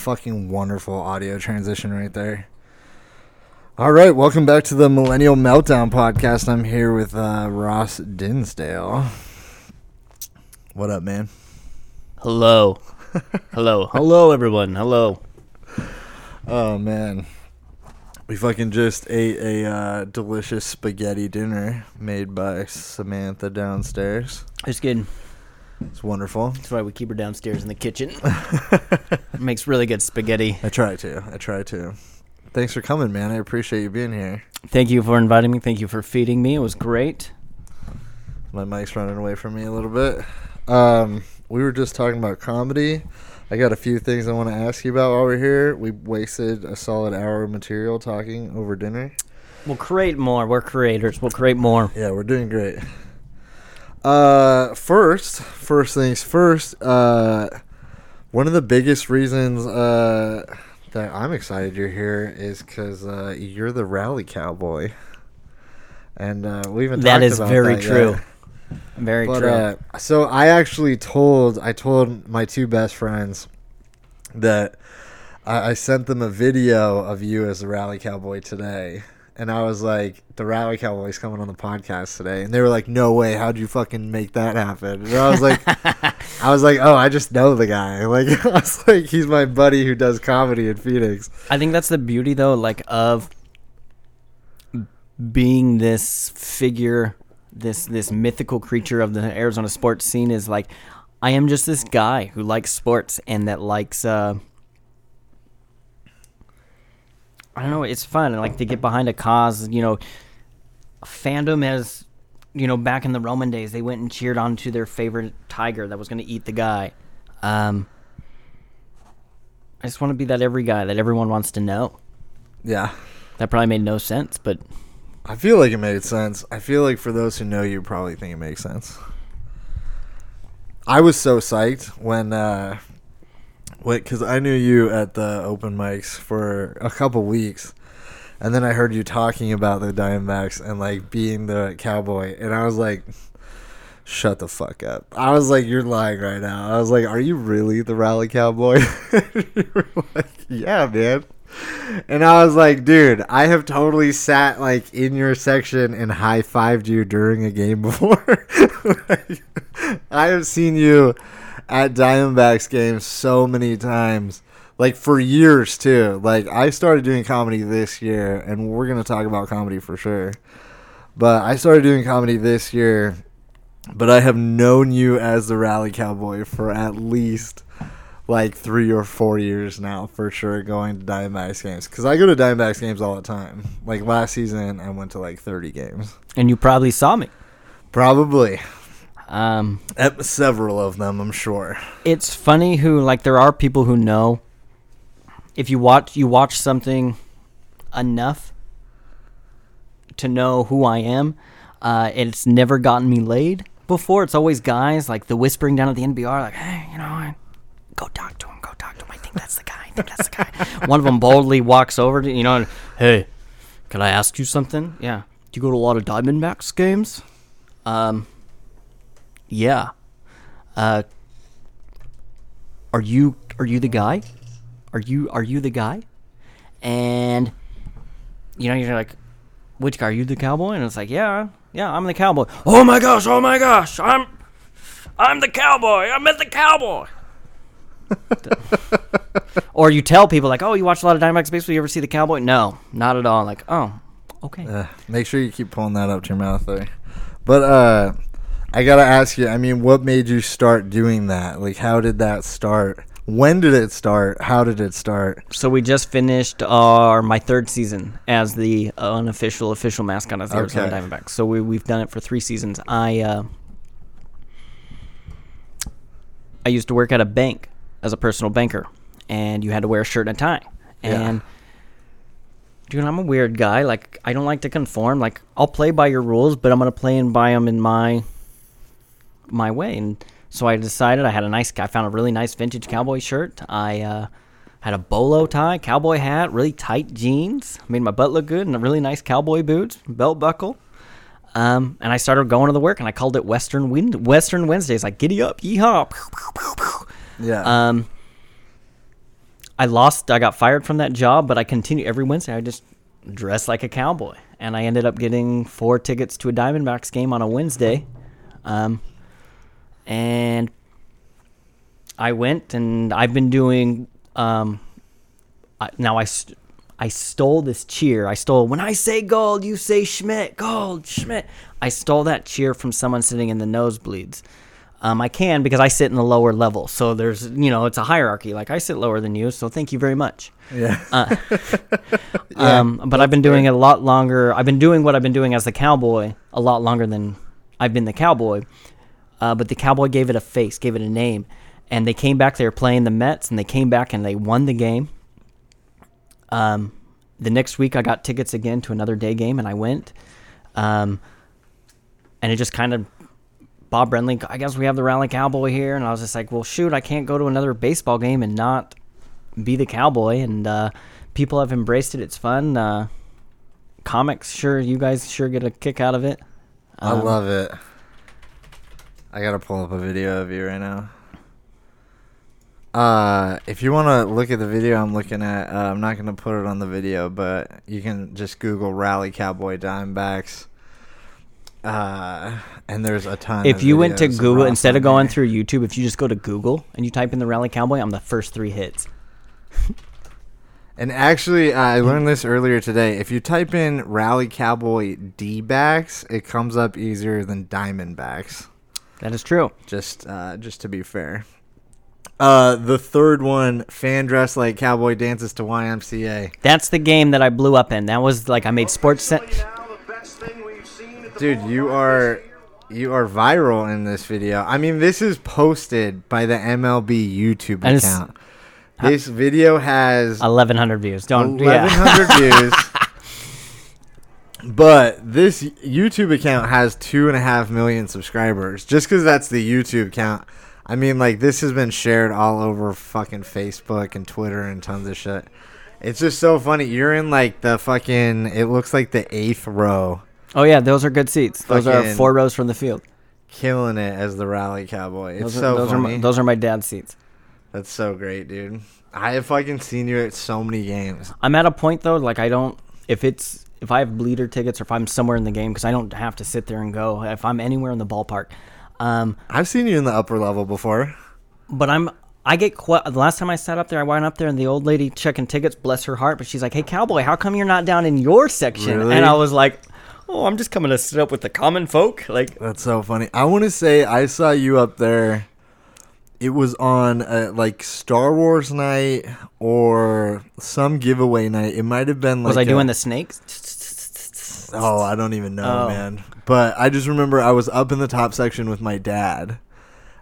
fucking wonderful audio transition right there. All right, welcome back to the Millennial Meltdown podcast. I'm here with uh, Ross Dinsdale. What up, man? Hello. Hello. Hello, everyone. Hello. Oh man, we fucking just ate a uh, delicious spaghetti dinner made by Samantha downstairs. It's kidding. It's wonderful. That's why we keep her downstairs in the kitchen. it makes really good spaghetti. I try to. I try to. Thanks for coming, man. I appreciate you being here. Thank you for inviting me. Thank you for feeding me. It was great. My mic's running away from me a little bit. Um, we were just talking about comedy. I got a few things I want to ask you about while we're here. We wasted a solid hour of material talking over dinner. We'll create more. We're creators. We'll create more. Yeah, we're doing great. Uh, first, first things first. Uh, one of the biggest reasons uh that I'm excited you're here is because uh, you're the rally cowboy, and uh, we even That is very that true. yet. Very But true. uh, so I actually told I told my two best friends that I, I sent them a video of you as the rally cowboy today, and I was like, "The rally cowboy's coming on the podcast today," and they were like, "No way! How'd you fucking make that happen?" And I was like, "I was like, oh, I just know the guy. Like, I was like, he's my buddy who does comedy in Phoenix." I think that's the beauty, though, like of being this figure, this this mythical creature of the Arizona sports scene is like, I am just this guy who likes sports and that likes. uh I don't know. It's fun. I like to get behind a cause. You know, fandom has, you know, back in the Roman days, they went and cheered on to their favorite tiger that was going to eat the guy. Um, I just want to be that every guy that everyone wants to know. Yeah. That probably made no sense, but I feel like it made sense. I feel like for those who know you, probably think it makes sense. I was so psyched when, uh, wait, because I knew you at the open mics for a couple weeks, and then I heard you talking about the Diamondbacks and like being the cowboy, and I was like, "Shut the fuck up!" I was like, "You're lying right now." I was like, "Are you really the rally cowboy?" you were like, "Yeah, man." And I was like, dude, I have totally sat like in your section and high fived you during a game before. Like, I have seen you at Diamondbacks games so many times, like for years too. Like I started doing comedy this year, and we're gonna talk about comedy for sure. But I started doing comedy this year, but I have known you as the rally cowboy for at least like three or four years now for sure going to Diamondbacks games because I go to Diamondbacks games all the time. Like last season, I went to like 30 games. and you probably saw me. Probably Um, several of them, I'm sure. it's funny who like there are people who know if you watch you watch something enough to know who I am. Uh, it's never gotten me laid before. It's always guys like the whispering down at the NBR, like, hey, you know, I, go talk to him, go talk to him. I think that's the guy. I think that's the guy. One of them boldly walks over to you know, and, hey, can I ask you something? Yeah. Do you go to a lot of Diamondbacks games? Um. Yeah. Uh. Are you are you the guy? Are you are you the guy? And you know you're like, which guy? Are you the cowboy? And it's like, yeah, yeah, I'm the cowboy. Oh my gosh! Oh my gosh! I'm I'm the cowboy. I met the cowboy. or you tell people like, oh, you watch a lot of Diamondbacks baseball. You ever see the cowboy? No, not at all. Like, oh, okay. Uh, make sure you keep pulling that up to your mouth there. But uh, I gotta ask you. I mean, what made you start doing that? Like, how did that start? When did it start? How did it start? So we just finished our my third season as the unofficial official mascot of the Arizona Okay. Diamondbacks. So we we've done it for three seasons. I uh, I used to work at a bank as a personal banker, and you had to wear a shirt and a tie. Yeah. And dude, I'm a weird guy. Like I don't like to conform. Like I'll play by your rules, but I'm gonna play and by them in my my way. And so I decided I had a nice. I found a really nice vintage cowboy shirt. I uh, had a bolo tie, cowboy hat, really tight jeans. Made my butt look good, and a really nice cowboy boots, belt buckle. Um, and I started going to the work, and I called it Western Wind Western Wednesdays. Like giddy up, yeehaw. Yeah. Um, I lost. I got fired from that job, but I continued every Wednesday. I just dressed like a cowboy, and I ended up getting four tickets to a Diamondbacks game on a Wednesday. Um, and I went, and I've been doing. Um, I, now I, st- I stole this cheer. I stole when I say gold, you say Schmidt, gold, Schmidt. I stole that cheer from someone sitting in the nosebleeds. Um, I can because I sit in the lower level. So there's, you know, it's a hierarchy. Like I sit lower than you, so thank you very much. yeah. Uh, um, but I've been doing it a lot longer. I've been doing what I've been doing as the cowboy a lot longer than I've been the cowboy. Uh, but the cowboy gave it a face, gave it a name, and they came back. They were playing the Mets, and they came back and they won the game. Um, the next week, I got tickets again to another day game, and I went. Um, and it just kind of Bob Brenly, I guess we have the Rally Cowboy here, and I was just like, well, shoot, I can't go to another baseball game and not be the cowboy. And uh, people have embraced it. It's fun. Uh, comics, sure, you guys sure get a kick out of it. I Um, love it. I gotta pull up a video of you right now. Uh, if you want to look at the video I'm looking at, uh, I'm not gonna put it on the video, but you can just Google Rally Cowboy Dimebacks. Uh, and there's a ton. If you went to Google instead of going there. through YouTube, if you just go to Google and you type in the Rally Cowboy, I'm the first three hits. And actually, uh, I learned this earlier today. If you type in Rally Cowboy D backs, it comes up easier than Diamondbacks. That is true. Just, uh, just to be fair. Uh, the third one, fan dressed like cowboy dances to YMCA. That's the game that I blew up in. That was like I made Sports Cent. Dude, you are, you are viral in this video. I mean, this is posted by the MLB YouTube account. This video has 1100 views. Don't 1,100 yeah. views. But this YouTube account has two and a half million subscribers. Just because that's the YouTube account. I mean, like this has been shared all over fucking Facebook and Twitter and tons of shit. It's just so funny. You're in like the fucking. It looks like the eighth row, Oh yeah, those are good seats. Those are Fucking- four rows from the field. killing it as the rally cowboy. It's Those so are those are funny. my, those are my dad's seats. That's so great, dude. I have fucking seen you at so many games. I'm at a point though, like I don't if it's if I have bleeder tickets or if I'm somewhere in the game because I don't have to sit there and go. If I'm anywhere in the ballpark, um, I've seen you in the upper level before. but I'm I get the last time I sat up there, I went up there and the old lady checking tickets, bless her heart, but she's like, "Hey, cowboy, how come you're not down in your section?" Really? And I was like, "Oh, I'm just coming to sit up with the common folk." Like, That's so funny. I want to say I saw you up there. It was on uh like Star Wars night or some giveaway night. It might have been like was I a- doing the snakes? Oh, I don't even know, Oh. man. But I just remember I was up in the top section with my dad,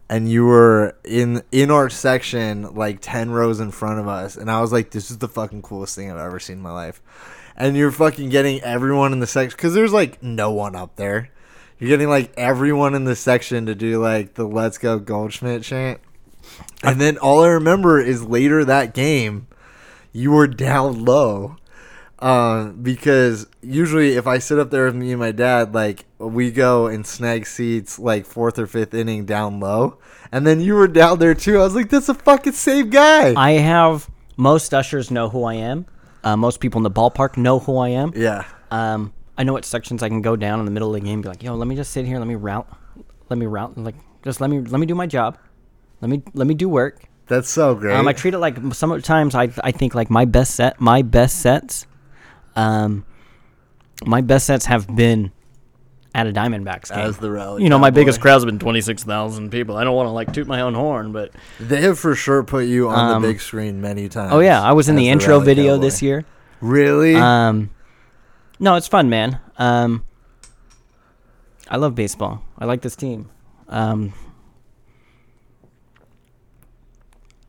and you were in in our section like ten rows in front of us, and I was like, "This is the fucking coolest thing I've ever seen in my life." And you're fucking getting everyone in the section because there's like no one up there. You're getting like everyone in the section to do like the "Let's Go Goldschmidt" chant, and then all I remember is later that game, you were down low um, because usually if I sit up there with me and my dad, like we go and snag seats like fourth or fifth inning down low, and then you were down there too. I was like, "That's a fucking same guy." I have most ushers know who I am. Uh, most people in the ballpark know who I am. yeah, Um, I know what sections I can go down in the middle of the game. And be like, yo, let me just sit here. Let me route. Let me route. Like, just let me let me do my job. Let me let me do work. that's so great. Um, I treat it like sometimes I I think like my best set my best sets. Um, my best sets have been at a Diamondbacks game. As the rally you know, my cowboy. biggest crowd's been twenty six thousand people. I don't want to like toot my own horn, but they have for sure put you on Um, the big screen many times. oh yeah, I was in the intro video Cowboy. this year. Really? Um, no, it's fun, man. Um, I love baseball. I like this team. Um,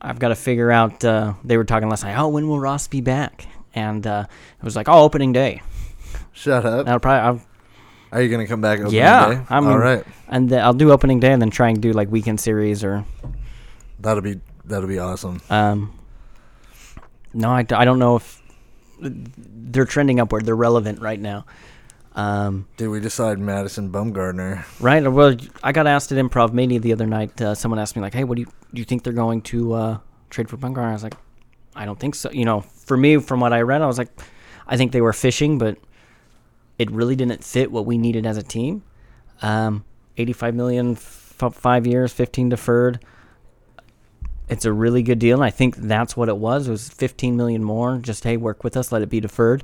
I've got to figure out. Uh, they were talking last night. Oh, when will Ross be back? And uh, it was like, oh, opening day. Shut up. I'll probably, I'll, Are you gonna come back? Opening yeah. day? I mean, all right. and then I'll do opening day and then try and do like weekend series or. That'll be that'll be awesome. Um, no, I don't know if they're trending upward. They're relevant right now. Um, Did we decide Madison Bumgarner? right. Well, I got asked at Improv Mania the other night. Uh, someone asked me like, "Hey, what do you do? You think they're going to uh, trade for Bumgarner?" I was like, "I don't think so." You know, for me, from what I read, I was like, I think they were fishing, but it really didn't fit what we needed as a team. Um, 85 million, f- five years, 15 deferred. It's a really good deal, and I think that's what it was. It was 15 million more. Just hey, work with us, let it be deferred.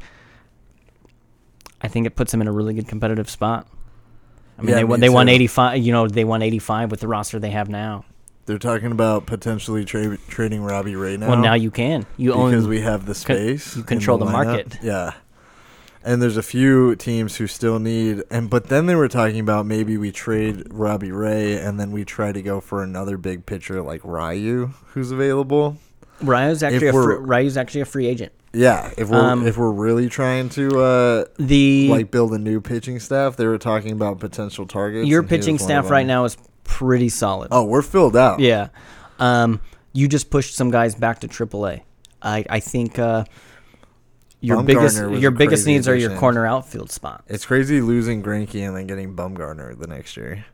I think it puts them in a really good competitive spot. I mean, Yeah, they They won 85. You know, they won 85 with the roster they have now. They're talking about potentially tra- trading Robbie Ray now. Well, now you can. You because own. we have the space. you control the lineup. market. Yeah. And there's a few teams who still need and but then they were talking about maybe we trade Robbie Ray and then we try to go for another big pitcher like Ryu who's available. Ryu's actually a free, Ryu's actually a free agent. Yeah, if we're Um, if we're really trying to uh The like build a new pitching staff, they were talking about potential targets. your and he was pitching staff right now is pretty solid. Oh, we're filled out. Yeah. Um, you just pushed some guys back to AAA. I I think uh, your Bumgarner biggest your biggest needs are your corner outfield spot. It's crazy losing Greinke and then getting Bumgarner the next year.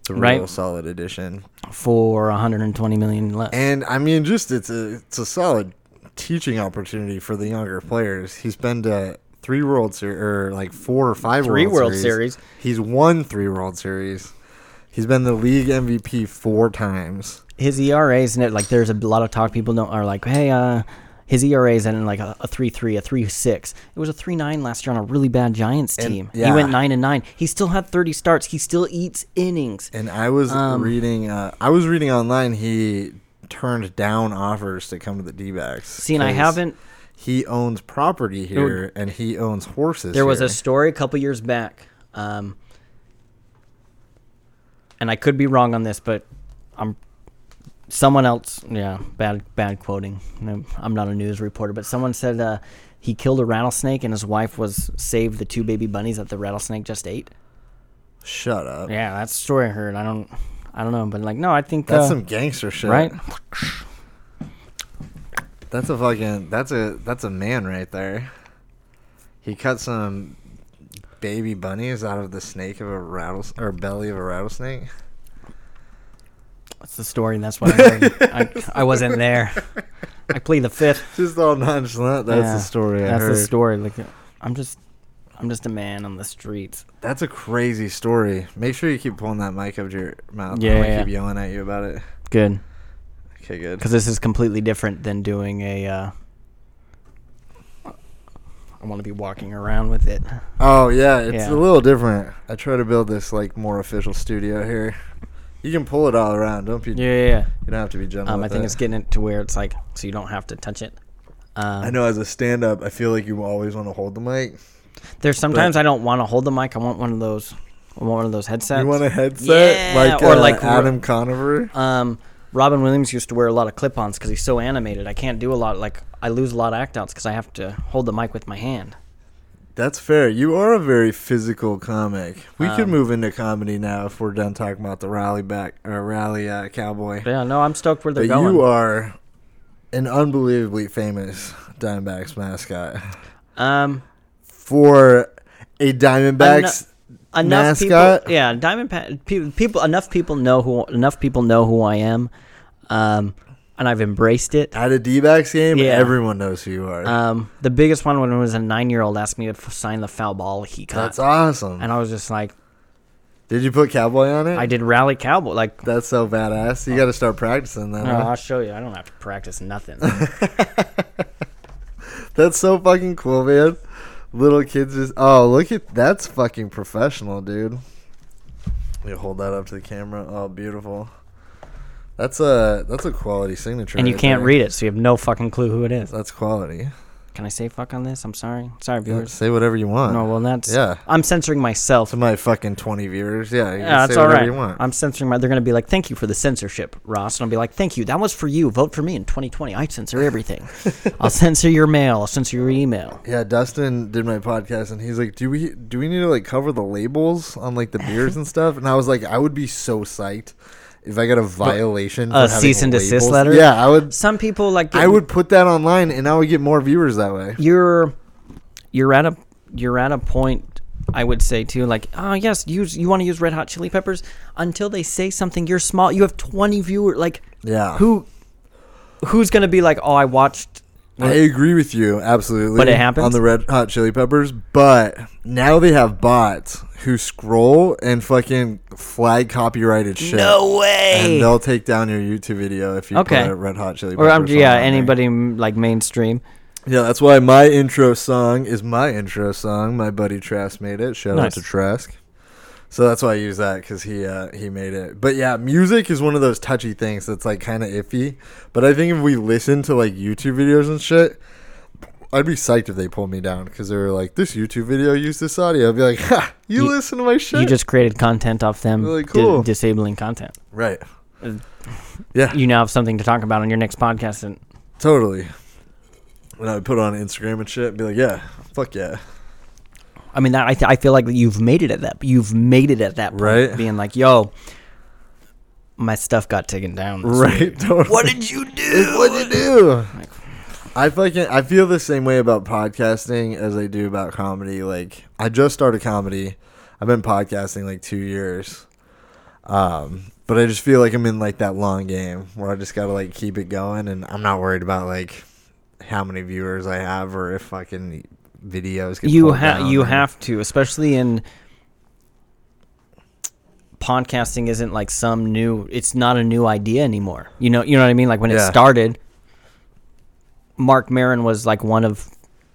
It's a Right. real solid addition. for 120 million less. And I mean, just it's a it's a solid teaching opportunity for the younger players. He's been to three World Series or like four or five Three World, World Series. Series. He's won three World Series. He's been the league MVP four times. His ERA isn't it like there's a lot of talk people don't are like, hey, uh, his ERA is in like a, a three three, a three six. It was a three nine last year on a really bad Giants And- team. yeah. He went nine and nine. He still had 30 starts. He still eats innings. And I was Um, reading, uh, I was reading online. He turned down offers to come to the D-backs. See, and I haven't. He owns property here, and he owns horses. There was here. a story a couple years back, um, and I could be wrong on this, but I'm someone else. Yeah, bad bad quoting. I'm not a news reporter, but someone said uh, he killed a rattlesnake and his wife was saved the two baby bunnies that the rattlesnake just ate. Shut up. Yeah, that's the story I heard. I don't, I don't know, but like, no, I think That's uh, some gangster shit. right. That's a fucking that's a that's a man right there. He cut some baby bunnies out of the snake of a rattle or belly of a rattlesnake. That's the story. And that's what I heard. I, I wasn't there. I plead the fifth. Just all nonchalant. That's Yeah, the story I That's heard. the story. Like, I'm just, I'm just a man on the streets. That's a crazy story. Make sure you keep pulling that mic up to your mouth. Yeah, I'm yeah. keep yelling at you about it. Good. Okay, good. because this is completely different than doing a. Uh, I want to be walking around with it. Oh yeah, it's Yeah. a little different. I try to build this like more official studio here. You can pull it all around. Don't be. Yeah, yeah. yeah. You don't have to be gentle. Um, I think it. it's getting it to where it's like so you don't have to touch it. Um, I know as a stand-up, I feel like you always want to hold the mic. There's sometimes I don't want to hold the mic. I want one of those. I want one of those headsets. You want a headset Yeah, like or uh, like- Adam Conover? Um, Robin Williams used to wear a lot of clip-ons because he's so animated. I can't do a lot. Like I lose a lot of act outs because I have to hold the mic with my hand. That's fair. You are a very physical comic. We could Um, move into comedy now if we're done talking about the rally back or rally uh, cowboy. Yeah, no, I'm stoked where they're But going. you are an unbelievably famous Diamondbacks mascot. um, For a Diamondbacks enough mascot. people yeah diamond pa- people, people enough people know who enough people know who i am um and i've embraced it At a D-backs game, Yeah. everyone knows who you are. um the biggest one when I was a nine year old asked me to f- sign the foul ball he caught That's awesome. and i was just like Did you put cowboy on it? i did rally cowboy like That's so badass. You got to start practicing then. no, huh? i'll show you i don't have to practice nothing That's so fucking cool, man. Little kids just oh look at that's fucking professional, dude. You hold that up to the camera. Oh, beautiful. That's a that's a quality signature. and you right can't there. read it so you have no fucking clue who it is That's quality. Can i say fuck on this i'm sorry sorry viewers Say whatever you want. no well that's Yeah. i'm censoring myself To my fucking twenty viewers, yeah. You can Yeah, that's say all you want. I'm censoring my. They're gonna be like, "Thank you for the censorship, Ross," and I'll be like, "Thank you. That was for you. Vote for me in 2020. I censor everything. I'll censor your mail. I'll censor your email." Yeah, Dustin did my podcast and he's like, "Do we do we need to like cover the labels on like the beers and stuff?" And I was like, "I would be so psyched if I got a violation A cease and desist letter? Yeah, I would Some people like. I would put that online and I would get more viewers that way. You're, you're at a, you're at a point I would say too, like, oh yes, use you want to use Red Hot Chili Peppers until they say something. You're small. You have 20 viewers. Like, Yeah. who, who's gonna be like, oh, I watched. I agree with you absolutely. But it happens? on the Red Hot Chili Peppers. But now they have bots who scroll and fucking flag copyrighted shit. No way. And they'll take down your YouTube video if you Okay. put Red Hot Chili or Peppers. um, song yeah, anybody like mainstream. Yeah, that's why my intro song is my intro song. My buddy Trask made it. Shout out to Trask. So that's why I use that because he uh, he made it. But yeah, music is one of those touchy things that's like kind of iffy. But I think if we listen to like YouTube videos and shit, I'd be psyched if they pulled me down because they were like, "This YouTube video used this audio." I'd be like, "Ha, you, You- listen to my shit." You just created content off them Really di- cool. disabling content. right. Uh, Yeah, You now have something to talk about on your next podcast, and totally. And I would put it on Instagram and shit. And be like, "Yeah, fuck yeah." I mean, that I, th- I feel like you've made it at that. You've made it at that point, Right. Being like, "Yo, my stuff got taken down." this Right. week." Totally. What did you do? What'd you do? I fucking I feel the same way about podcasting as I do about comedy. Like I just started comedy. I've been podcasting like two years. Um, but I just feel like I'm in like that long game where I just gotta like keep it going and I'm not worried about like how many viewers I have or if fucking videos you have you or- have to, especially in podcasting. Isn't like some new. It's not a new idea anymore. You know. You know what I mean? Like when it started, Marc Maron was like one of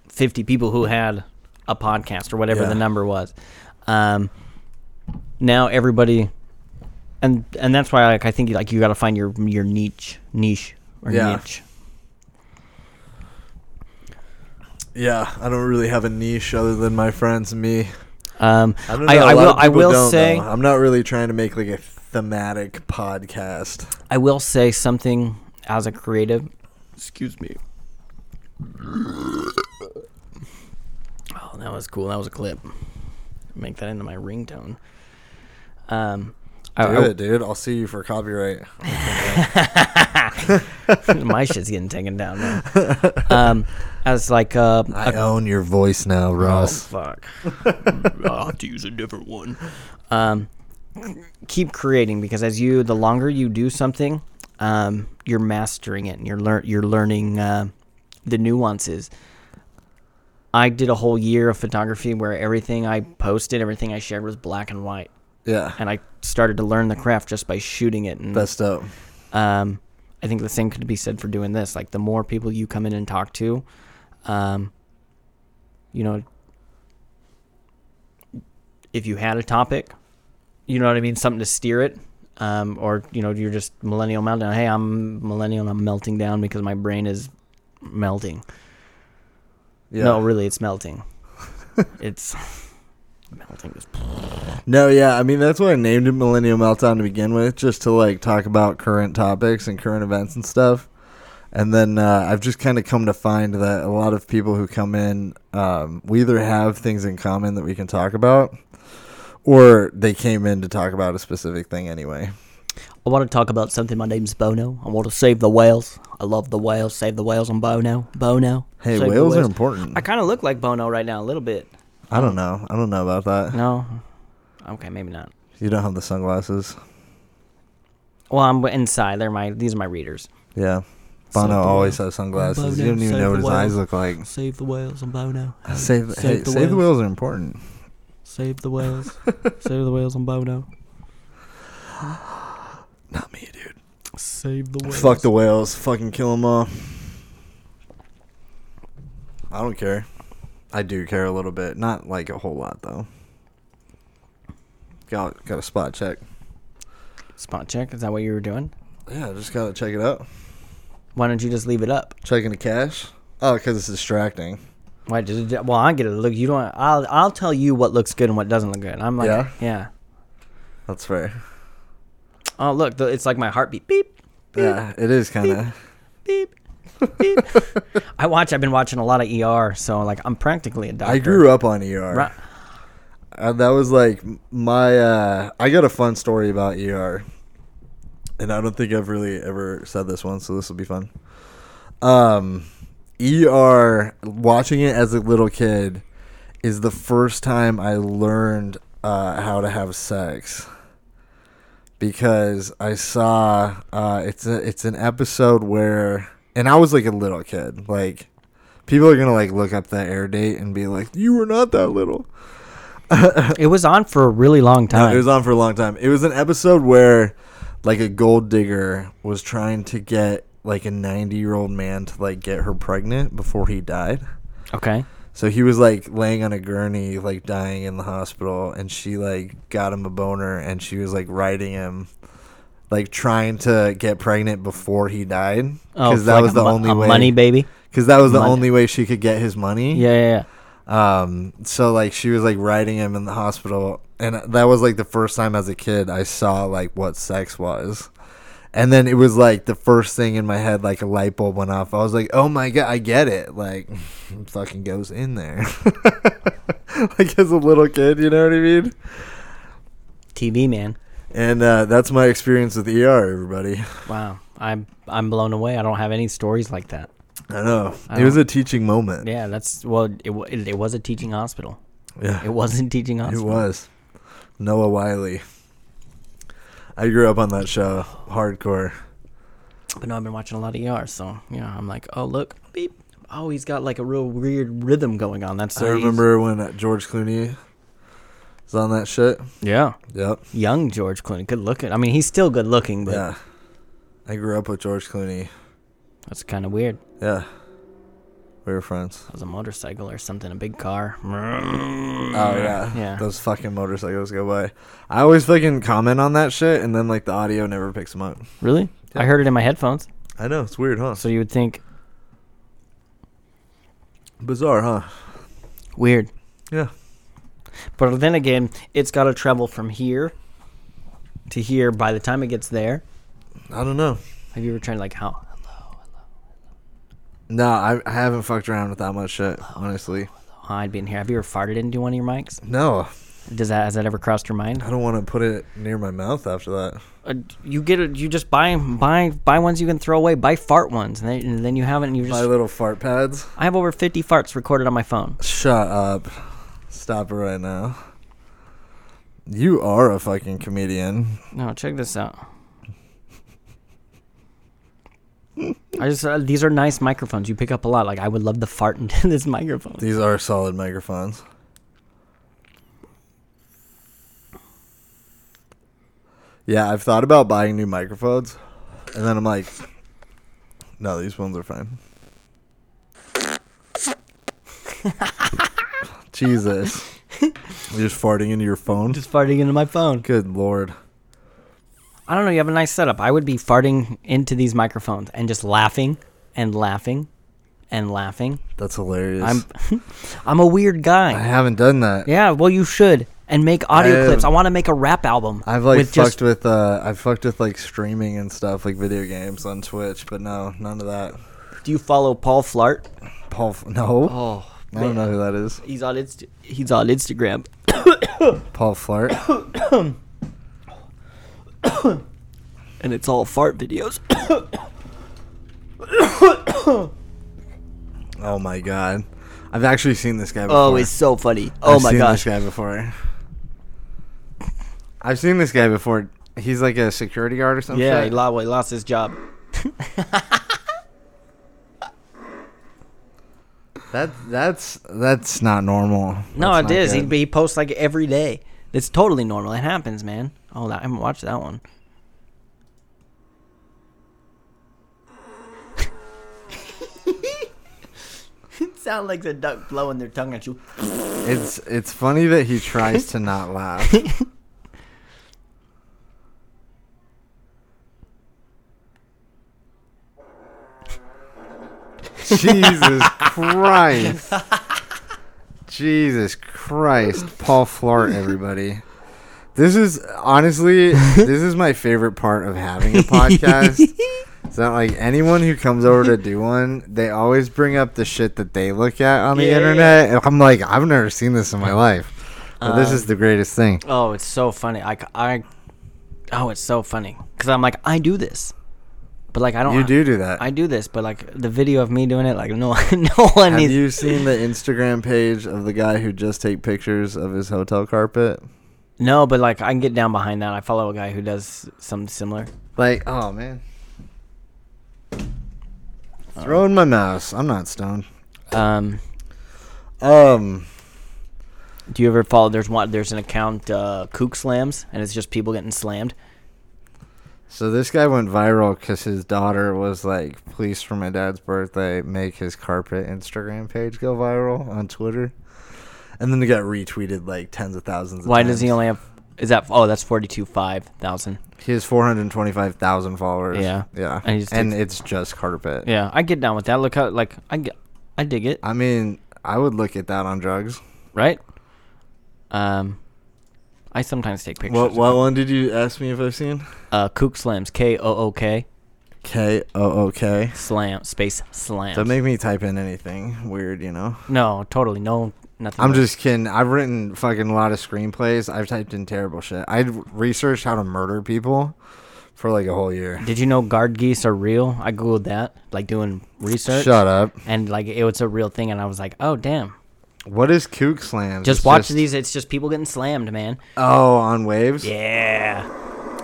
fifty people who had a podcast or whatever Yeah. the number was. Um, now everybody, and and that's why like I think like you got to find your your niche niche or Yeah. niche. Yeah, I don't really have a niche other than my friends and me. Um, I, don't know, I, I will. I will say though. I'm not really trying to make like a thematic podcast. I will say something as a creative. Excuse me. Oh, that was cool. That was a clip. Make that into my ringtone. Um, I, Do I- it, dude. I'll sue you for copyright. my shit's getting taken down. Man. Um, as like uh, I a own your voice now, Ross. Oh, fuck. I'll have to use a different one. Um, keep creating because as you, the longer you do something, um, you're mastering it and you're learn you're learning uh, the nuances. I did a whole year of photography where everything I posted, everything I shared was black and white, Yeah, and I started to learn the craft just by shooting it. And best up. um, I think the same could be said for doing this. Like the more people you come in and talk to, um, you know, if you had a topic, you know what I mean, something to steer it, um, or you know, you're just millennial meltdown. Hey, I'm millennial. and I'm melting down because my brain is melting. Yeah. No, really, it's melting. it's melting. Is No, yeah. I mean, that's why I named it Millennial Meltdown to begin with, just to like talk about current topics and current events and stuff. And then uh, I've just kind of come to find that a lot of people who come in, um, we either have things in common that we can talk about, or they came in to talk about a specific thing anyway. I want to talk about something. My name's Bono. I want to save the whales. I love the whales. Save the whales on Bono. Bono. Hey, Save the whales are important. I kind of look like Bono right now, a little bit. I don't know. I don't know about that. No. Okay, maybe not. You don't have the sunglasses. Well, I'm inside. They're my. These are my readers. Yeah. Save Bono the always whale. has sunglasses. Bono, you don't even save know what his whale. eyes look like. Save the whales on Bono. Save, Save hey, the save the whales. whales are important. Save the whales. save the whales on Bono. Not me, dude. Save the whales. Fuck the whales. Fucking kill them all. I don't care. I do care a little bit. Not like a whole lot, though. Got got a spot check. Spot check. Is that what you were doing? Yeah, just gotta check it out. Why don't you just leave it up? Checking the cash. Oh, because it's distracting. Why did it? Well, I get it. Look, you don't. I'll. I'll tell you what looks good and what doesn't look good. I'm like, Yeah? yeah. That's fair. Oh, look, it's like my heartbeat. Beep, Yeah, it is kind of. beep, beep. I watch. I've been watching a lot of ER, so like I'm practically a doctor. I grew up on ER. Right. Uh, that was like my. Uh, I got a fun story about ER, and I don't think I've really ever said this one, so this will be fun. Um, ER, watching it as a little kid, is the first time I learned uh, how to have sex because I saw uh, it's a, it's an episode where and I was like a little kid like people are gonna like look up that air date and be like you were not that little It was on for a really long no, time. it was on for a long time it was an episode where like a gold digger was trying to get like a 90 year old man to like get her pregnant before he died okay. So he was like laying on a gurney, like dying in the hospital, and she like got him a boner, and she was like riding him, like trying to get pregnant before he died, Oh, because for that like was a the mo- only way. money baby. Because that was the Money. only way she could get his money. Yeah, yeah, yeah. Um. So like she was like riding him in the hospital, and that was like the first time as a kid I saw like what sex was. And then it was like the first thing in my head, like a light bulb went off. I was like, "Oh my god, I get it!" Like, it fucking goes in there. like as a little kid, you know what I mean? TV man. And uh, that's my experience with ER. Everybody, Wow. I'm I'm blown away. I don't have any stories like that. I know I it was a teaching moment. Yeah, that's well. It it, it was a teaching hospital. Yeah, It wasn't teaching hospital. it was Noah Wyle. I grew up on that show, hardcore. But no, I've been watching a lot of ER, so yeah, I'm like, oh look, beep. Oh, he's got like a real weird rhythm going on. That's I remember when uh, George Clooney was on that shit. Yeah, Yep. young George Clooney, good looking. I mean, he's still good looking, but Yeah. I grew up with George Clooney. that's kind of weird. Yeah. We were friends. It was a motorcycle or something, a big car. Oh yeah. Yeah. Those fucking motorcycles go by. I always fucking comment on that shit and then like the audio never picks them up. Really? I heard it in my headphones. I know, it's weird, huh? So you would think Bizarre, huh? weird. Yeah. But then again, it's got to travel from here to here. By the time it gets there, I don't know. have you ever tried like how? No, I, I haven't fucked around with that much shit, honestly. I'd be in here. Have you ever farted into one of your mics? No. Does that has that ever crossed your mind? I don't want to put it near my mouth after that. Uh, you get it. You just buy buy buy ones you can throw away. Buy fart ones, and then, and then you have it. And you just. little fart pads. I have over fifty farts recorded on my phone. Shut up. Stop it right now. You are a fucking comedian. No, check this out. I just uh, these are nice microphones. You pick up a lot. Like I would love to fart into this microphone. These are solid microphones. Yeah, I've thought about buying new microphones, and then I'm like, no, these ones are fine. Jesus. You're just farting into your phone? Just farting into my phone. Good lord. I don't know. You have a nice setup. I would be farting into these microphones and just laughing and laughing and laughing. That's hilarious. I'm I'm a weird guy. I haven't done that. Yeah, well you should. And make audio I clips. I want to make a rap album. I've like with fucked just with uh I've fucked with like streaming and stuff like video games on Twitch, but no, none of that. Do you follow Paul Flart? Paul no. Oh, I don't know who that is. He's on Inst- he's on Instagram. Paul Flart. and it's all fart videos. Oh my god. I've actually seen this guy oh, before. oh, it's so funny. Oh I've my seen gosh. this guy before. I've seen this guy before. He's like a security guard or something. Yeah, he lost, well, he lost his job. That that's that's not normal. No, That's it not is. He, good. he posts like every day. It's totally normal. It happens, man. Oh, that, I haven't watched that one. it sounds like the duck blowing their tongue at you. It's it's funny that he tries to not laugh. Jesus Christ. Jesus Christ. Paul Flart, everybody. This is honestly, this is my favorite part of having a podcast. It's not like anyone who comes over to do one, they always bring up the shit that they look at on the Yeah, yeah, internet. And I'm like, I've never seen this in my life. But this is Um, the greatest thing. Oh, it's so funny. I. oh, it's so funny because I'm like I do this, But like I don't. You do do that. I do this, but like the video of me doing it, like no, no one needs. Have needs. you seen the Instagram page of the guy who just take pictures of his hotel carpet? No, but like I can get down behind that. I follow a guy who does something similar. Like, oh man. Throwing my mouse. I'm not stoned. Um, Um, do you ever follow? There's one. There's an account, uh, Kook Slams, and it's just people getting slammed. So this guy went viral because his daughter was like, "Please, for my dad's birthday, make his carpet Instagram page go viral on Twitter," and then it got retweeted like tens of thousands. Of Why times. does he only have? Is that? Oh, that's forty-two five thousand. He has 425,000 followers. Yeah. yeah, And and it's just carpet. Yeah, I get down with that. Look how like I get, I dig it. I mean, I would look at that on drugs. Right. Um, I sometimes take pictures. What of what one did you ask me if I've seen? Uh, Kook Slams. K O O K. K O O K. Slam. Space slam. Don't make me type in anything weird, you know. no, totally. No, nothing. I'm like- just kidding. I've written fucking a lot of screenplays. I've typed in terrible shit. I researched how to murder people for like a whole year. Did you know guard geese are real? I googled that, like doing research. Shut up. And like it was a real thing, and I was like, oh damn. What is kook slams? Just watch these. It's just people getting slammed, man. Oh, on waves. Yeah.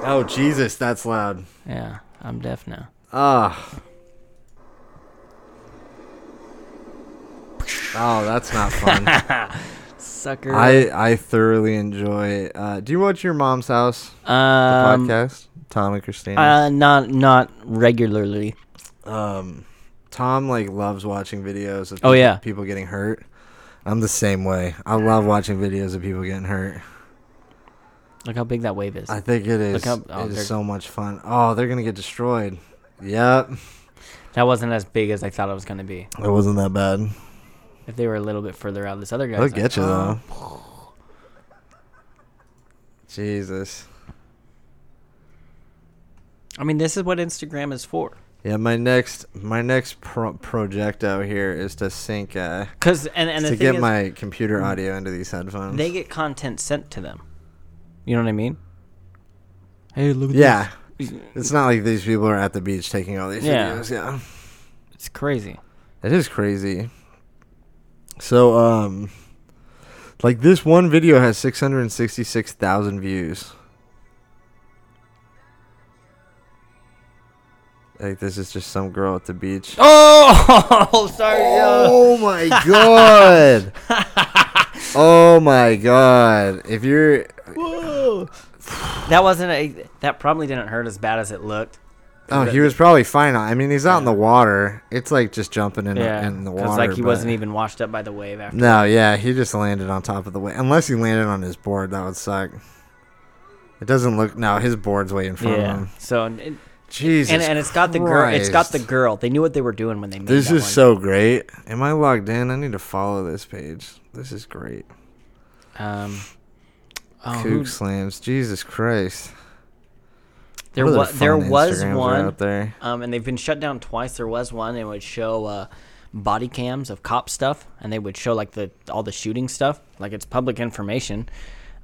Oh Jesus, that's loud. Yeah. I'm deaf now. Ah. Oh, that's not fun. Sucker. I I thoroughly enjoy. Uh, do you watch your mom's house the um. podcast? Tom and Christina. Uh, not not regularly. um, Tom like loves watching videos of Oh, people, yeah. people getting hurt. I'm the same way. I love watching videos of people getting hurt. Look how big that wave is. I think it is. how- oh, it they're- so much fun. Oh, they're gonna get destroyed. Yep, that wasn't as big as I thought it was gonna be. it wasn't that bad. If they were a little bit further out, this other guy. They'll get you though. Jesus. I mean, this is what Instagram is for. Yeah, my next my next pro- project out here is to sync uh, Cause and and the to thing get is, my computer audio into these headphones. they get content sent to them. You know what I mean? Hey, look at yeah, this. it's not like these people are at the beach taking all these Yeah. videos. Yeah, It's crazy. it is crazy. So um, like this one video has six hundred and sixty six thousand views. Like this is just some girl at the beach. Oh, sorry. Oh my god! oh my god! If you're Whoa. That wasn't a. That probably didn't hurt as bad as it looked. Oh, he was probably fine. I mean, he's out in the water. It's like just jumping in, Yeah, in the because water. like he but- wasn't even washed up by the wave after. No, yeah, he just landed on top of the wave. Unless he landed on his board, that would suck. It doesn't look. No, his board's way in front of Yeah. him. So it, Jesus, and and it's got the girl. It's got the girl. They knew what they were doing when they made This is one. so great. Am I logged in? I need to follow this page. This is great. Um. Oh, Kook slams. Jesus Christ. there other was there was one. out there. Um, and they've been shut down twice. There was one. It would show uh, body cams of cop stuff, and they would show like the all the shooting stuff. Like it's public information.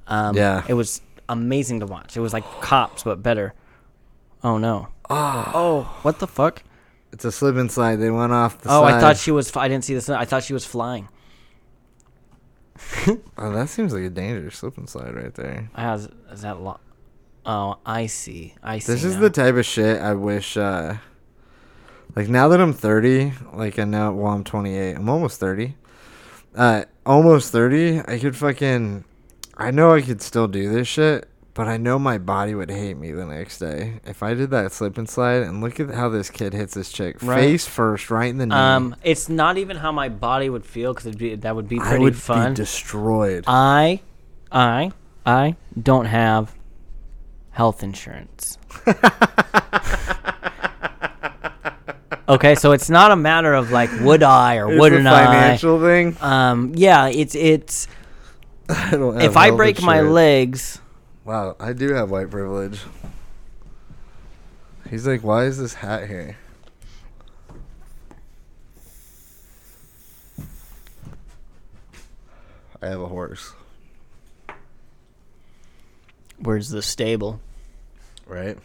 Um, Yeah. It was amazing to watch. It was like cops, but better. Oh no. Ah. Oh, what the fuck? It's a slip and slide. They went off the oh, side. I thought she was. I didn't see this. I thought she was flying. Oh, that seems like a dangerous slip and slide right there. Has is that lo- Oh, I see. I see. This is now. the type of shit I wish. uh Like now that I'm 30, like I know. Well, I'm 28. I'm almost 30. Uh, almost 30. I could fucking. I know I could still do this shit, but I know my body would hate me the next day if I did that slip and slide. And look at how this kid hits this chick Right. face first, right in the knee. Um, it's not even how my body would feel because be that would be I pretty would fun. be destroyed. I, I, I don't have health insurance. okay, so it's not a matter of like would I or It's wouldn't I. financial thing. Um, yeah, it's it's I don't have if I break my legs, Wow, I do have white privilege. He's like, why is this hat here? I have a horse, where's the stable? right?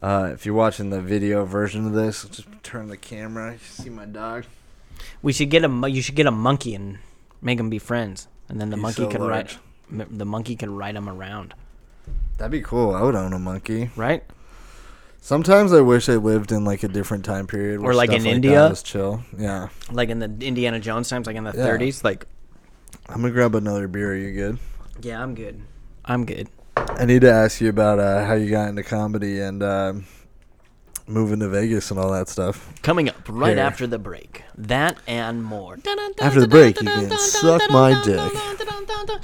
Uh, if you're watching the video version of this, just turn the camera. You see my dog. We should get a you should get a monkey and make them be friends, and then the He's monkey so can large. ride the monkey can ride him around, That'd be cool. I would own a monkey. right? Sometimes I wish I lived in like a different time period, Or like in that India? was chill. Yeah, Like in the Indiana Jones times, like in the Yeah. 30s. Like, I'm gonna grab another beer. Are you good? yeah, I'm good. I'm good. I need to ask you about uh, how you got into comedy and um moving to Vegas and all that stuff. Coming up right Here. after the break, that and more. After the break, you can suck my dick.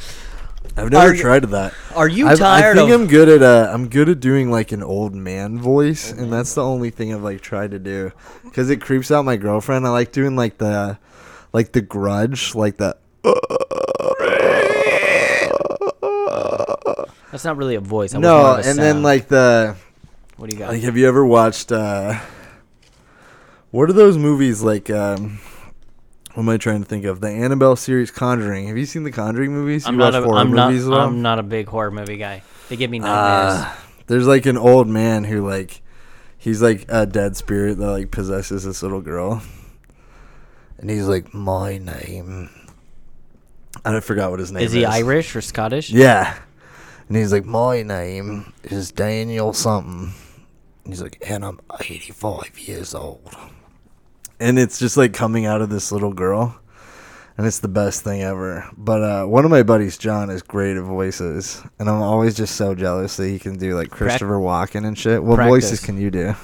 I've never Are you- tried that. Are you I've- tired I think of? I'm good at uh, I'm good at doing like an old man voice, and that's the only thing I've like tried to do because it creeps out my girlfriend. I like doing like the like the grudge, like the. That's not really a voice. That No, more of a and then like the what do you got? like have you ever watched uh what are those movies like um what am I trying to think of? The Annabelle series Conjuring. Have you seen the Conjuring movies? I'm you not watch a, horror I'm not, movies at all? I'm not a big horror movie guy. They give me nightmares. Uh, there's like an old man who like he's like a dead spirit that like possesses this little girl. And he's like, My name I forgot what his name is. is he Irish or Scottish? Yeah. And he's like, My name is Daniel something. And he's like, and I'm eighty five years old. And it's just like coming out of this little girl. And it's the best thing ever. But uh, one of my buddies, John, is great at voices. And I'm always just so jealous that he can do like Christopher Walken and shit. What voices can you do?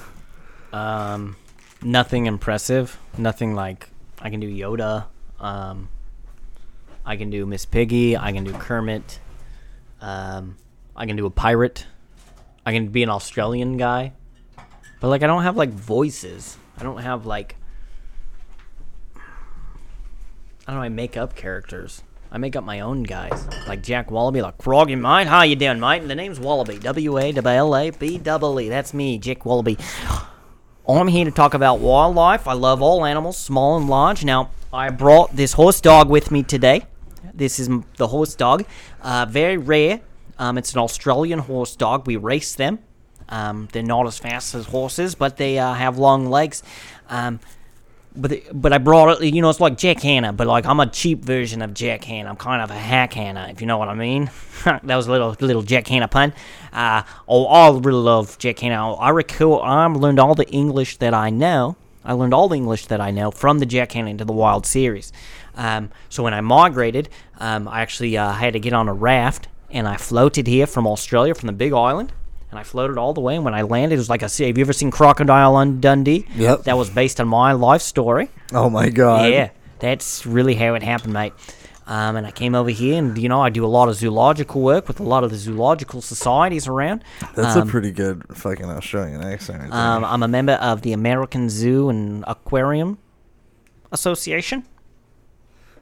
Um, nothing impressive. Nothing like I can do Yoda. Um, I can do Miss Piggy. I can do Kermit. Um, I can do a pirate. I can be an Australian guy. But like I don't have like voices. I don't have like I don't know, I make up characters. I make up my own guys. Like Jack Wallaby, like Froggy mate. How you doing, mate? And the name's Wallaby. W A W L A B E. That's me, Jack Wallaby. I'm here to talk about wildlife. I love all animals, small and large. Now, I brought this horse dog with me today. This is the horse dog. Uh, very rare. Um, it's an Australian horse dog. We race them. Um, they're not as fast as horses, but they uh, have long legs. Um, but but I brought it. You know, it's like Jack Hanna, but like I'm a cheap version of Jack Hanna. I'm kind of a hack Hanna, if you know what I mean. that was a little little Jack Hanna pun. Uh, oh, I really love Jack Hanna. I recall I learned all the English that I know. I learned all the English that I know from the Jack Hanna into the Wild series. Um, so when I migrated, um, I actually uh, had to get on a raft and I floated here from Australia, from the Big Island. And I floated all the way. And when I landed, it was like I a. Have you ever seen Crocodile on Dundee? Yep. That was based on my life story. Oh my god. Yeah, that's really how it happened, mate. Um, and I came over here, and you know, I do a lot of zoological work with a lot of the zoological societies around. That's um, a pretty good fucking Australian accent. Um, I'm a member of the American Zoo and Aquarium Association.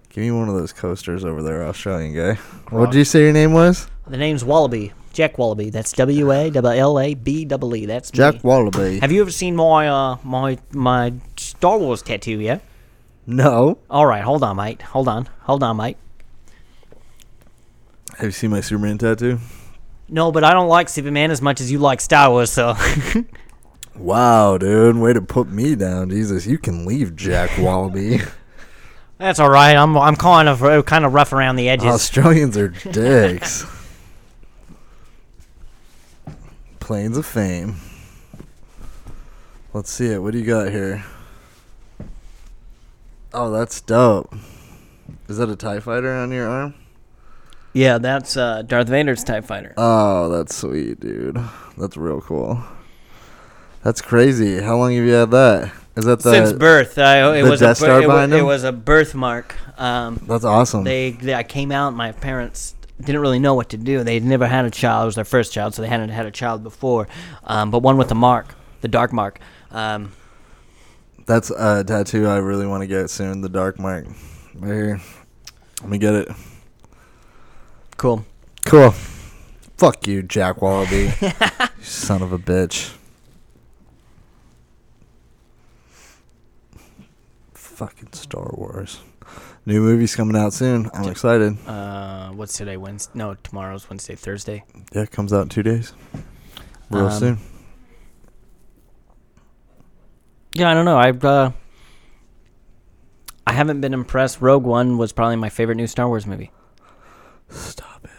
Give me one of those coasters over there, Australian guy. What did you say your name was? The name's Wallaby, Jack Wallaby. That's W A W L A B double E. That's me. Jack Wallaby. Have you ever seen my uh my my Star Wars tattoo? Yeah. no. All right, hold on, mate. Hold on, hold on, mate. Have you seen my Superman tattoo? No, but I don't like Superman as much as you like Star Wars, so. Wow, dude, way to put me down, Jesus! You can leave, Jack Wallaby. That's all right. I'm I'm kind of uh, kind of rough around the edges. Australians are dicks. Planes of Fame. Let's see it. What do you got here? Oh, that's dope. Is that a Tie Fighter on your arm? yeah, that's uh, Darth Vader's Tie Fighter. Oh, that's sweet, dude. That's real cool. That's crazy. How long have you had that? Is that the? Since birth, I, it the was Death a bir- Star it, it was a birthmark. Um, that's awesome. they, they I came out. My parents didn't really know what to do. They'd never had a child. It was their first child, so they hadn't had a child before. Um, but one with the mark, the dark mark. Um, That's a tattoo I really want to get soon. The Dark Mark. Right here. Let me get it. cool. Cool. Fuck you, Jack Wallaby. you son of a bitch. Fucking Star Wars. New movie's coming out soon. I'm excited. Uh, what's today? Wednesday? No, tomorrow's Wednesday. Thursday. Yeah, it comes out in two days. Real Um, soon. Yeah, I don't know. I uh, I haven't been impressed. Rogue One was probably my favorite new Star Wars movie. Stop it.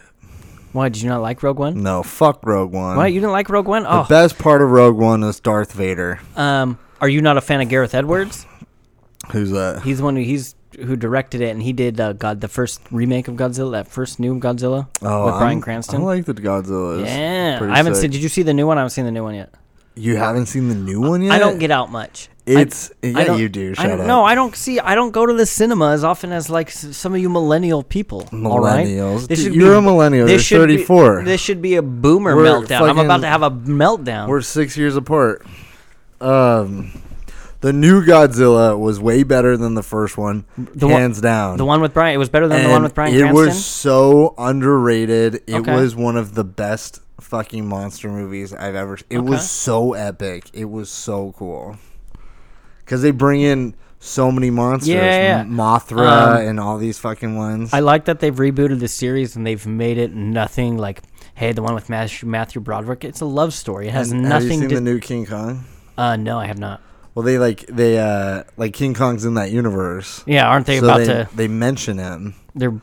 Why did you not like Rogue One? No, fuck Rogue One. Why you didn't like Rogue One? The Oh, best part of Rogue One is Darth Vader. um, are you not a fan of Gareth Edwards? Who's that? He's the one who he's who directed it, and he did uh, God the first remake of Godzilla, that first new Godzilla Oh, with Bryan I'm- Cranston. I like the Godzilla. yeah, I haven't sick. seen. Did you see the new one? I haven't seen the new one yet. You haven't seen the new one yet? I don't get out much. It's I yeah, don't- you do. Shut don't, up. No, I don't see. I don't go to the cinema as often as like s- some of you millennial people. Millennials. Dude, you're be- a millennial. This You're should be- 34. this should be a boomer We're meltdown. I'm about to have a meltdown. We're six years apart. Um, the new Godzilla was way better than the first one, The one- hands down. the one with Bryan. It was better than the one with Bryan It Cranston. was so underrated. It Okay. was one of the best fucking monster movies I've ever. It Okay. was so epic. It was so cool. Because they bring in so many monsters, Yeah, yeah. Mothra Um, and all these fucking ones. I like that they've rebooted the series and they've made it nothing like, hey, the one with Matthew, Broderick. It's a love story. It has And have you nothing seen to. the new King Kong? uh, no, I have not. Well, they like they uh like King Kong's in that universe. Yeah, aren't they so about they, to? They mention him. They're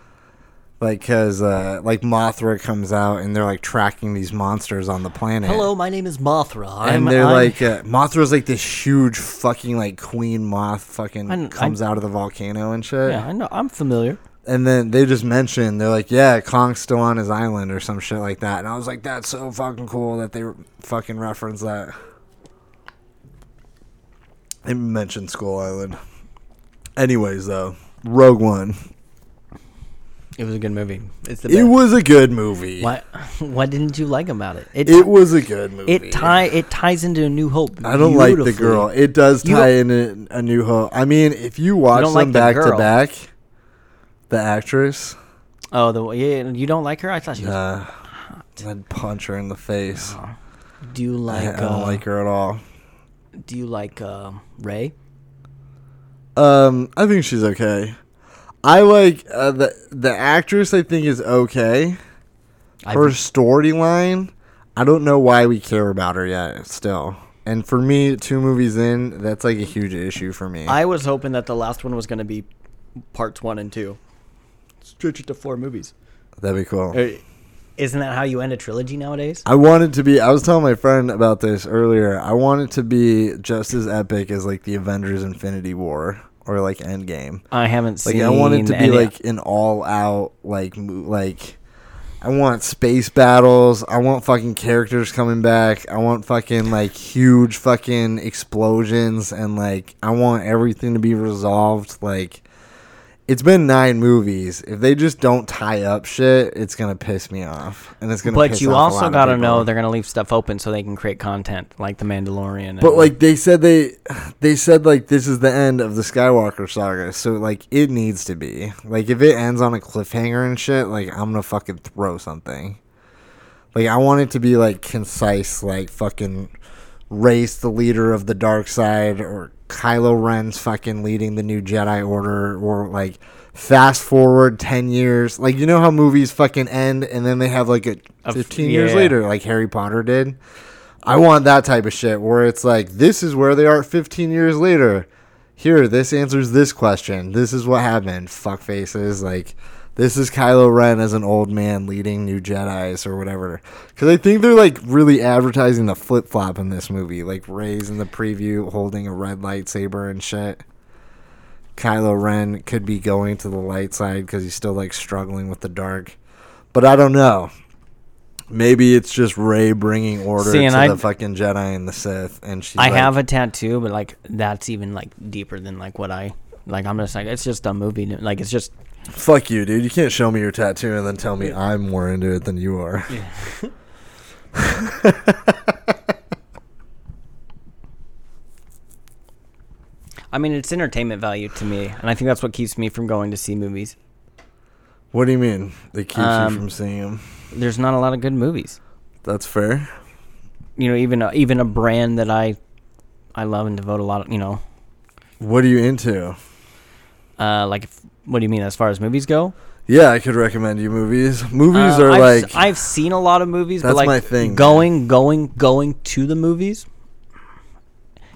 like because uh, like Mothra comes out and they're like tracking these monsters on the planet. hello. My name is Mothra. and I'm, they're I'm- like uh, Mothra's like this huge fucking like queen moth fucking I kn- comes out of the volcano and shit. yeah, I know. I'm familiar. And then they just mention they're like, yeah, Kong's still on his island or some shit like that. And I was like, that's so fucking cool that they fucking reference that. They mentioned Skull Island. Anyways, though, Rogue One. It was a good movie. It's the It was a good movie. What? What didn't you like about it? It It was a good movie. it tie it ties into a New Hope. I don't like the beautifully. girl. It does You tie in a, a new hope. I mean, if you watch don't them like the back to girl. back, the actress, Oh, the yeah. You don't like her? I thought she was. uh, I'd punch her in the face. do you I, like? I don't uh, like her at all. Do you like uh, Rey? Um, I think she's okay. I like uh, the the actress. I think is okay. Her storyline, I don't know why we care about her yet. Still, and for me, two movies in, that's like a huge issue for me. I was hoping that the last one was going to be parts one and two. Stretch it to four movies. That'd be cool. Isn't that how you end a trilogy nowadays? I wanted to be. I was telling my friend about this earlier. I want it to be just as epic as like the Avengers: Infinity War or like Endgame. I haven't seen Like seen. I want it to be any- like an all-out like mo- like. I want space battles. I want fucking characters coming back. I want fucking like huge fucking explosions and like I want everything to be resolved. Like it's been nine movies. If they just don't tie up shit, it's gonna piss me off, and it's gonna. But piss you off a lot also got to know they're going to leave stuff open so they can create content like the Mandalorian. But like they said they they said like this is the end of the Skywalker saga, so like it needs to be. Like if it ends on a cliffhanger and shit, like I'm gonna fucking throw something. Like I want it to be like concise, like fucking Rey's the leader of the dark side or Kylo Ren's fucking leading the new Jedi Order or like fast forward 10 years. Like you know how movies fucking end and then they have like a Of- 15 years later like Harry Potter did. I want that type of shit where it's like this is where they are 15 years later. Here, this answers this question. This is what happened. Fuck faces. Like this is Kylo Ren as an old man leading new Jedi's or whatever. Because I think they're like really advertising the flip flop in this movie. Like Rey's in the preview holding a red lightsaber and shit. Kylo Ren could be going to the light side because he's still like struggling with the dark. But I don't know. Maybe it's just Ray bringing order See, to I- the fucking Jedi and the Sith, and she's I like, have a tattoo, but like that's even like deeper than like what I like. I'm just like it's just a movie. Like it's just Fuck you, dude. You can't show me your tattoo and then tell me I'm more into it than you are. I mean, it's entertainment value to me, and I think that's what keeps me from going to see movies. What do you mean? They keep Um, you from seeing them? There's not a lot of good movies. That's fair. You know, even a, even a brand that I I love and devote a lot of, you know, What are you into? uh, like if, what do you mean as far as movies go? Yeah, I could recommend you movies. Movies Uh, are I've, like I've seen a lot of movies, That's but like my thing, going going going to the movies.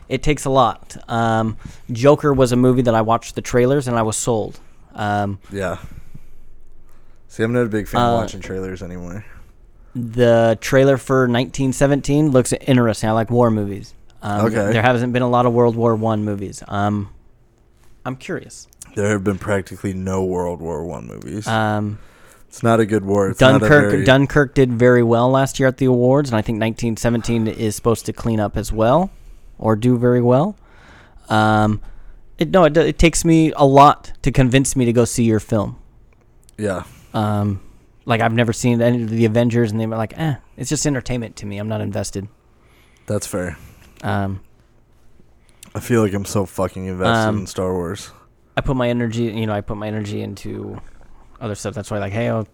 It takes a lot. Um, Joker was a movie that I watched the trailers and I was sold. Um, Yeah. See, I'm not a big fan Uh, of watching trailers anymore. the trailer for 1917 looks interesting. I like war movies. Um, Okay. There hasn't been a lot of World War One movies. Um, I'm curious. There have been practically no World War One movies. Um, it's not a good war. It's Dunkirk very- Dunkirk did very well last year at the awards, and I think 1917 is supposed to clean up as well, or do very well. Um, it, no, it, it takes me a lot to convince me to go see your film. Yeah. Um, like I've never seen any of the Avengers, and they were like, eh, it's just entertainment to me. I'm not invested. That's fair. Um, I feel like I'm so fucking invested Um, in Star Wars. I put my energy, you know, I put my energy into other stuff. That's why, like, hey, I'll,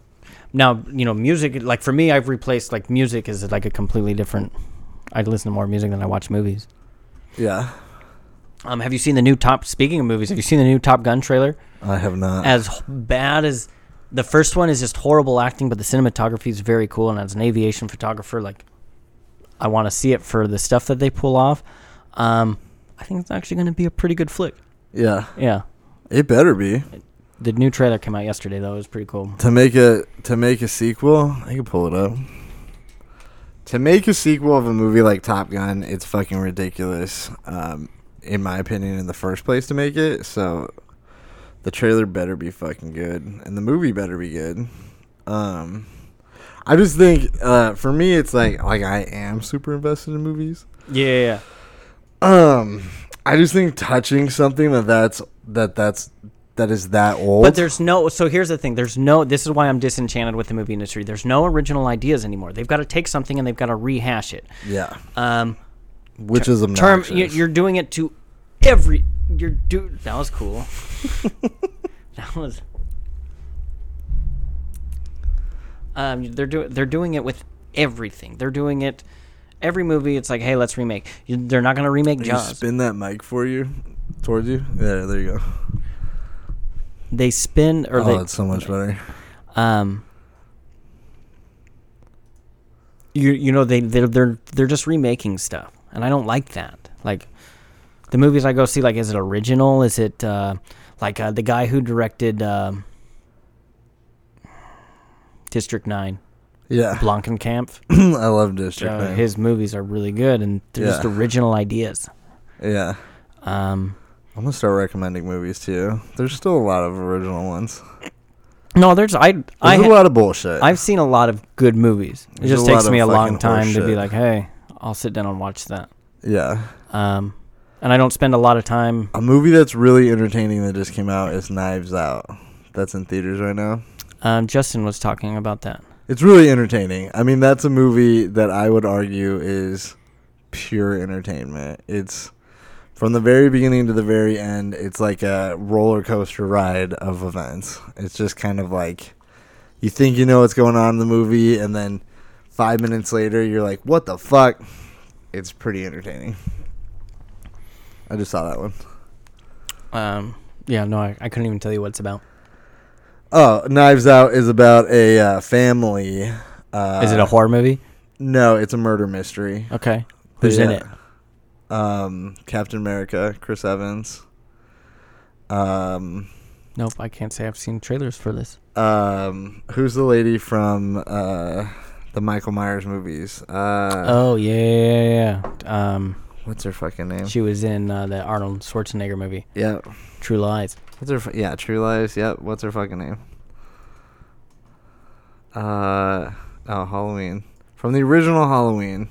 now, you know, music. Like for me, I've replaced like music is like a completely different. I listen to more music than I watch movies. Yeah. Um, have you seen the new Top? Speaking of movies, have you seen the new Top Gun trailer? I have not. As bad as the first one is, just horrible acting, but the cinematography is very cool. And as an aviation photographer, like, I want to see it for the stuff that they pull off. Um, I think it's actually going to be a pretty good flick. yeah. Yeah, It better be. the new trailer came out yesterday, though. It was pretty cool. To make a to make a sequel, I can pull it up. To make a sequel of a movie like Top Gun, it's fucking ridiculous. Um, in my opinion, in the first place to make it. So, the trailer better be fucking good, and the movie better be good. Um, I just think, uh, for me, it's like like I am super invested in movies. Yeah. Um, I just think touching something that that's that that's that is that old. But there's no. So here's the thing. There's no. This is why I'm disenchanted with the movie industry. There's no original ideas anymore. They've got to take something and they've got to rehash it. yeah, Um, which is a term. you- You're doing it to every. You're do. That was cool. that was. Um, they're doing. They're doing it with everything. They're doing it. Every movie, it's like, hey, let's remake. You, they're not going to remake Can Jaws. spin that mic for you, towards you. Yeah, there you go. They spin or oh, they. that's so much better. um you you know they they're they're they're just remaking stuff and i don't like that like the movies i go see like is it original is it uh like uh, the guy who directed um district 9 Yeah, blankenkamp I love District uh, Nine. his movies are really good and they're just original ideas yeah, um I'm gonna start recommending movies too. There's still a lot of original ones. no there's i There's i a lot of bullshit. I've seen a lot of good movies. It There's just a lot takes me a long fucking time to be like, hey, I'll sit down and watch that. yeah, Um, and I don't spend a lot of time. a movie that's really entertaining that just came out is Knives Out. That's in theaters right now. Um, Justin was talking about that. It's really entertaining. I mean, that's a movie that I would argue is pure entertainment. It's from the very beginning to the very end. It's like a roller coaster ride of events. It's just kind of like you think you know what's going on in the movie, and then five minutes later, you're like, "What the fuck?" It's pretty entertaining. I just saw that one. Um, yeah, no, I, I couldn't even tell you what it's about. Oh, Knives Out is about a uh, family. Uh, Is it a horror movie? No, it's a murder mystery. Okay. Who's in it? Um, Captain America, Chris Evans. Um, Nope, I can't say I've seen trailers for this. um, who's the lady from uh the Michael Myers movies? Uh, oh yeah, yeah, yeah. yeah. Um, what's her fucking name? she was in uh, the Arnold Schwarzenegger movie, yeah, True Lies. what's her? fu- Yeah, True Lies. Yep. What's her fucking name? Uh, oh, Halloween from the original Halloween.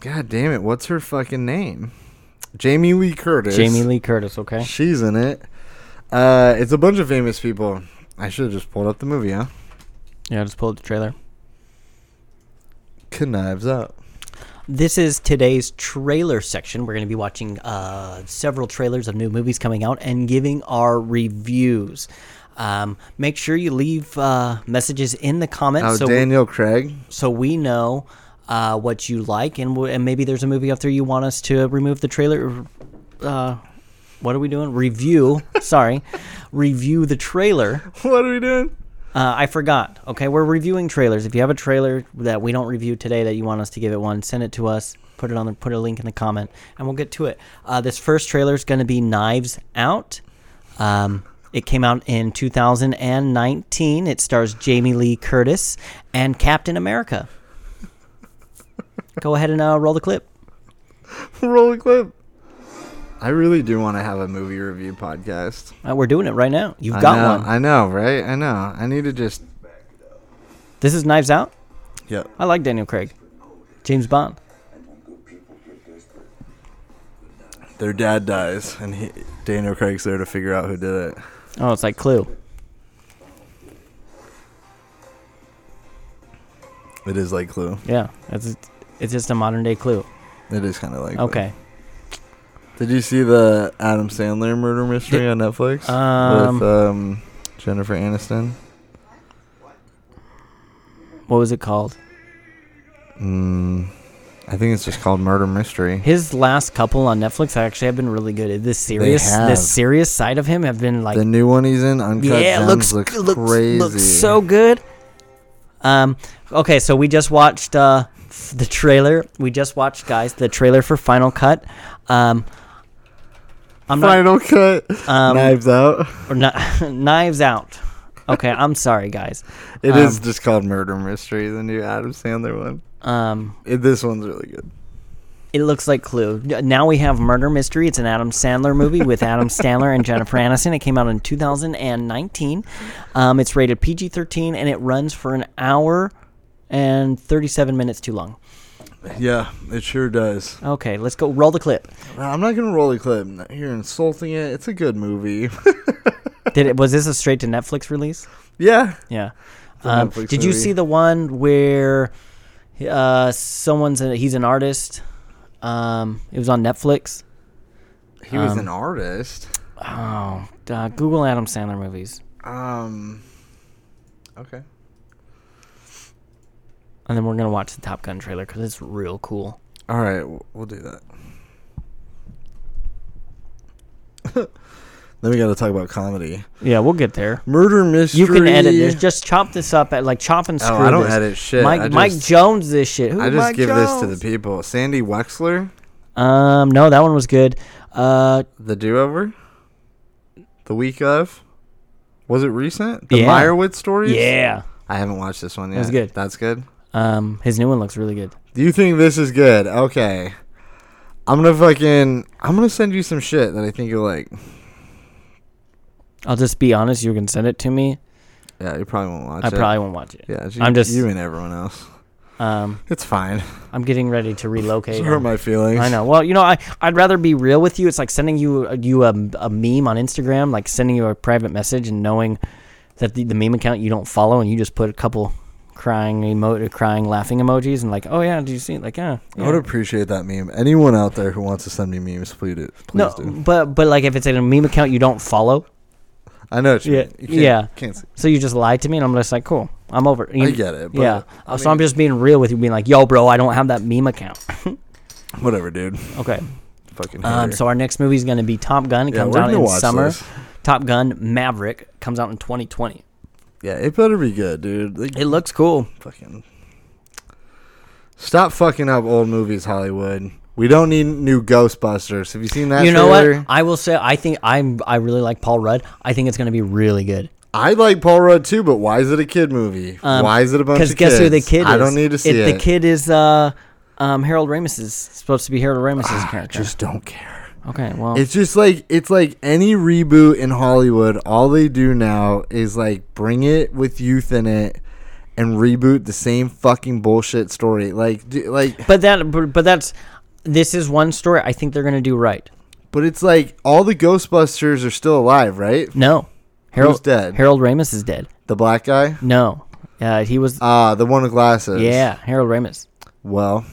God damn it! What's her fucking name? Jamie Lee Curtis. Jamie Lee Curtis. Okay. She's in it. Uh, it's a bunch of famous people. I should have just pulled up the movie, huh? Yeah, I just pulled up the trailer. Knives Out. This is today's trailer section. We're going to be watching uh, several trailers of new movies coming out and giving our reviews. Um, make sure you leave uh, messages in the comments Oh, so, Daniel Craig. so we know uh, what you like, and, w- and maybe there's a movie out there you want us to remove the trailer. Uh, what are we doing? Review. sorry, review the trailer. What are we doing? Uh, I forgot. Okay, we're reviewing trailers. If you have a trailer that we don't review today that you want us to give it one, send it to us. Put it on the put a link in the comment, and we'll get to it. Uh, this first trailer is going to be Knives Out. Um, it came out in 2019. It stars Jamie Lee Curtis and Captain America. Go ahead and uh, roll the clip. Roll a clip. I really do want to have a movie review podcast. Uh, we're doing it right now. You've I got know, one. I know, right? I know. I need to just. This is Knives Out. Yep. I like Daniel Craig. James Bond. Their dad dies, and he, Daniel Craig's there to figure out who did it. Oh, it's like Clue. It is like Clue. Yeah, it's it's just a modern day Clue. It is kind of like. Okay. Did you see the Adam Sandler murder mystery on Netflix Um, with um, Jennifer Aniston? What was it called? Mm, I think it's just called Murder Mystery. His last couple on Netflix actually have been really good. This serious, this serious side of him have been like, the new one he's in, Uncut yeah, it Gems, looks looks, looks, crazy. looks so good. Um, okay, so we just watched uh the trailer. We just watched, guys, the trailer for Final Cut. Um, I'm not Final cut. um, Knives out. or not, Knives Out. Okay, I'm sorry, guys. It is um, just called Murder Mystery, the new Adam Sandler one. Um, It, this one's really good. It looks like Clue. Now we have Murder Mystery. It's an Adam Sandler movie with Adam Sandler and Jennifer Aniston. It came out in 2019. Um, it's rated PG 13 and it runs for an hour and 37 minutes too long. Yeah, it sure does. Okay, let's go. Roll the clip. I'm not gonna roll the clip. You're insulting it. It's a good movie. Did it? Was this a straight to Netflix release? yeah. Yeah. Um, did you see the one where uh, someone's a, he's an artist? Um, it was on Netflix. He was Um, an artist. Oh, uh, Google Adam Sandler movies, Um. Okay. And then we're gonna watch the Top Gun trailer because it's real cool. All right, we'll do that. then we got to talk about comedy. Yeah, we'll get there. Murder mystery. You can edit this. Just chop this up at like chop and screw Oh, I don't this. edit shit. Mike I Mike Jones this shit. Who I just Mike give this to the people. Sandy Wexler, Um, no, that one was good. Uh, the do-over, the week of. Was it recent? The Yeah. Meyerowitz stories. yeah. I haven't watched this one yet. was good. That's good. Um, his new one looks really good. Do you think this is good? Okay. I'm gonna fucking. I'm gonna send you some shit that I think you'll like. I'll just be honest. You can send it to me. Yeah, you probably won't watch I it. I probably won't watch it. Yeah, you, I'm just- you and everyone else. Um, It's fine. I'm getting ready to relocate. Just hurt my feelings. I know. Well, you know, I I'd rather be real with you. It's like sending you a, you a, a meme on Instagram, like sending you a private message and knowing that the, the meme account you don't follow, and you just put a couple crying emo- crying laughing emojis, and like, oh yeah, did you see it? Like, yeah. I would appreciate that meme. Anyone out there who wants to send me memes, please do. Please No, do. but but like if it's in a meme account you don't follow, I know what you Yeah, mean. You can't, yeah. Can't see. so you just lied to me, and I'm just like, cool, I'm over. You- I get it. But yeah. I so I'm just being real with you, being like, yo, bro, I don't have that meme account. Whatever, dude. okay. Fucking. Um, so our next movie is going to be Top Gun. It yeah, comes out in summer. this. Top Gun Maverick comes out in 2020. Yeah, it better be good, dude. Like, It looks cool. fucking. Stop fucking up old movies, Hollywood. We don't need new Ghostbusters. Have you seen that? you know trailer? what? I will say I think I'm I really like Paul Rudd. I think it's going to be really good. I like Paul Rudd too, but why is it a kid movie? Um, why is it a bunch of kids? Because guess who the kid is? I don't need to see it. The kid is uh, um, Harold Ramis is supposed to be Harold Ramis' I character. just don't care. Okay, well, It's just like it's like any reboot in Hollywood. All they do now is like bring it with youth in it and reboot the same fucking bullshit story. Like, do, like, but that but, but that's this is one story I think they're going to do right. but it's like all the Ghostbusters are still alive, right? No, Harold's dead? Harold Ramis is dead. The black guy, No, uh, he was. ah, the one with glasses. yeah, Harold Ramis. Well,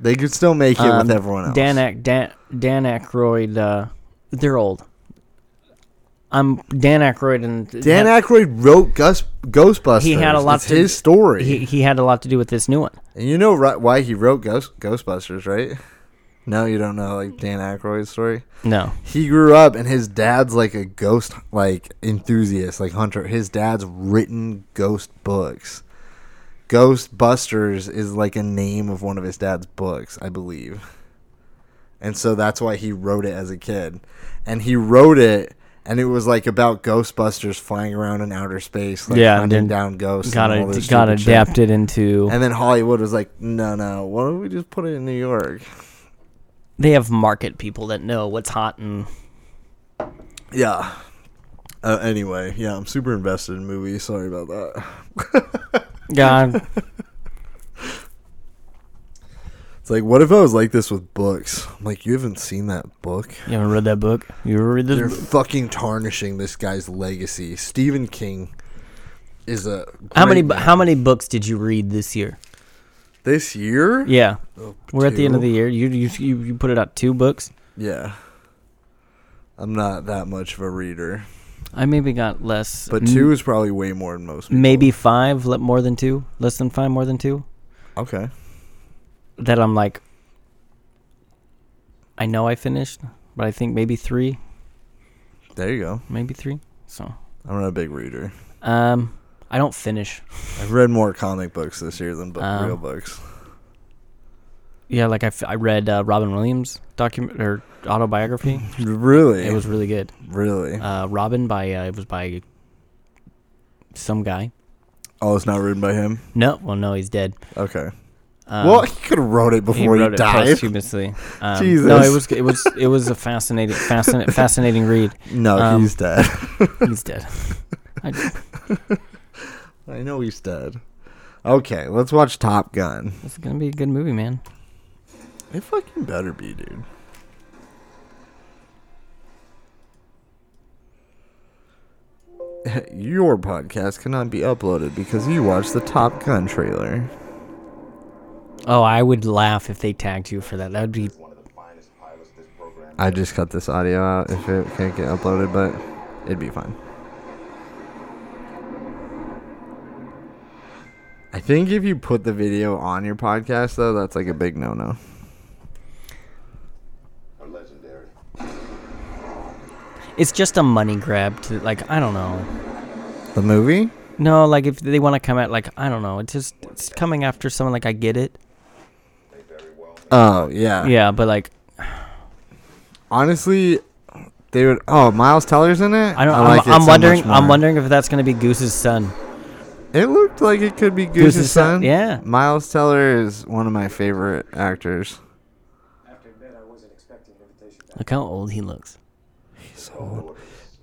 they could still make it Um, with everyone else. Dan Ack, Dan Dan Aykroyd. Uh, they're old. I'm Dan Aykroyd and Dan had- Aykroyd wrote Gus, Ghostbusters. He had a lot It's to- his story. He he had a lot to do with this new one. and you know right, why he wrote Ghost, Ghostbusters, right? No, you don't know like Dan Aykroyd's story. No. He grew up and his dad's like a ghost like enthusiast, like hunter. His dad's written ghost books. Ghostbusters is like a name of one of his dad's books, I believe. And so that's why he wrote it as a kid. And he wrote it and it was like about Ghostbusters flying around in outer space, like Yeah, hunting down ghosts. Got and all to got stupid shit. adapted into. And then Hollywood was like, no, no, why don't we just put it in New York? They have market people that know what's hot and Yeah. Uh, anyway, yeah, I'm super invested in movies. Sorry about that. God. It's like, what if I was like this with books? I'm like, you haven't seen that book? You haven't read that book? You ever read this? They're book? fucking tarnishing this guy's legacy. Stephen King is a How many great how many books did you read this year? this year? Yeah, Oh, we're at the end of the year. You you you, you put it out two books. Yeah. I'm not that much of a reader, I maybe got less, but two is probably way more than most. People. maybe five, le- more than two, less than five, more than two. Okay. That I'm like, I know I finished, but I think maybe three, There you go. maybe three. So, I'm not a big reader. um, I don't finish. I've read more comic books this year than bu- Um, real books. Yeah, like I, f- I read uh, Robin Williams document or autobiography. Really? It was really good. really. Uh, Robin by uh, it was by some guy. oh, it's not written by him. No, well, no, he's dead. Okay. Um, well, he could have wrote it before he, it died. posthumously. Um, No, it was it was it was a fascinating fascinating fascinating read. No, Um, he's dead. He's dead. I, I know he's dead. Okay, let's watch Top Gun. it's gonna be a good movie, man. It fucking better be, dude. Your podcast cannot be uploaded because you watched the Top Gun trailer. Oh, I would laugh if they tagged you for that. That would be I just cut this audio out if it can't get uploaded, but it'd be fine. I think if you put the video on your podcast, though, that's like a big no no. are legendary. It's just a money grab to like I don't know. The movie? No, like if they want to come at like I don't know. It's just it's coming after someone like I get it. They very well Oh, yeah. Yeah, but like Honestly, they would. Oh, Miles Teller's in it? I don't. like I'm, it I'm so wondering. I'm wondering if that's gonna be Goose's son. It looked like it could be Goose's, Goose's son, son. yeah. Miles Teller is one of my favorite actors. have to admit, I wasn't expecting an invitation back. Look how old he looks.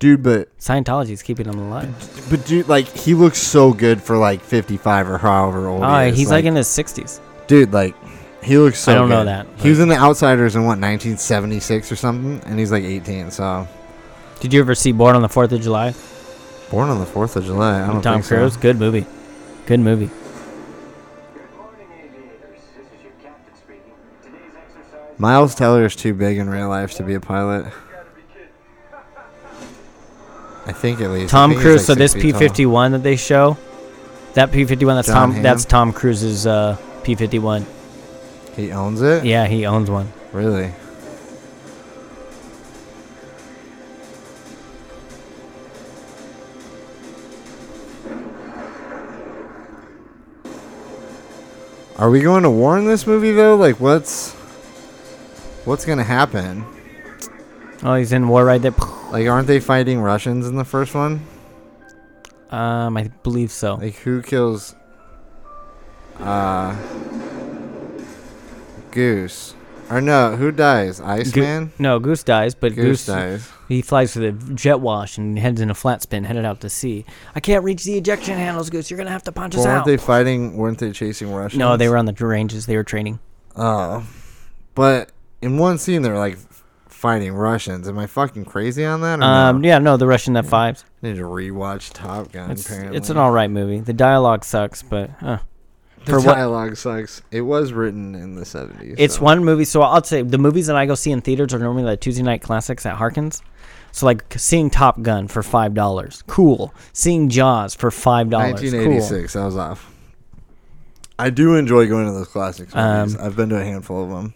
Dude, but Scientology's keeping him alive. but dude, like he looks so good for like 55 or however old Oh, he ah, is. he's like, in his 60s. dude, like he looks so. I don't know good. that, He was in The Outsiders in what 1976 or something, and he's like 18. So Did you ever see Born on the Fourth of July? born on the 4th of July. I don't Tom think so. Cruise. Good movie. Good movie. Good morning, aviators. This is captain speaking. Today's exercise. Miles Teller is too big in real life to be a pilot. I think at least. Tom Cruise. like, so this feet tall. P51 that they show, that P51 that's John Tom. That's Tom Cruise's uh, P51. He owns it. Yeah, he owns one. Really? Are we going to war in this movie though? Like what's what's going to happen? Oh, he's in war right there. Like aren't they fighting Russians in the first one? Um, I believe so. Like who kills uh Goose? Or no, who dies? Iceman? No, Goose dies, but Goose Goose, dies. he flies for the jet wash and heads in a flat spin, headed out to sea. I can't reach the ejection handles, Goose. You're gonna have to punch Well, us weren't out. they fighting? Weren't they chasing Russians? no, they were on the ranges. They were training. Oh, but in one scene they're like fighting Russians. Am I fucking crazy on that? Or Um, no? yeah, no, the Russian F fives. I need to rewatch Top Gun. It's apparently, it's an all right movie. The dialogue sucks, but uh, The for what- dialogue sucks. It was written in the seventies. it's one movie. So I'll say the movies that I go see in theaters are normally like Tuesday night classics at Harkins. So like seeing Top Gun for five dollars, cool. Seeing Jaws for five dollars, Nineteen cool. I was off. I do enjoy going to those classics movies. Um, I've been to a handful of them.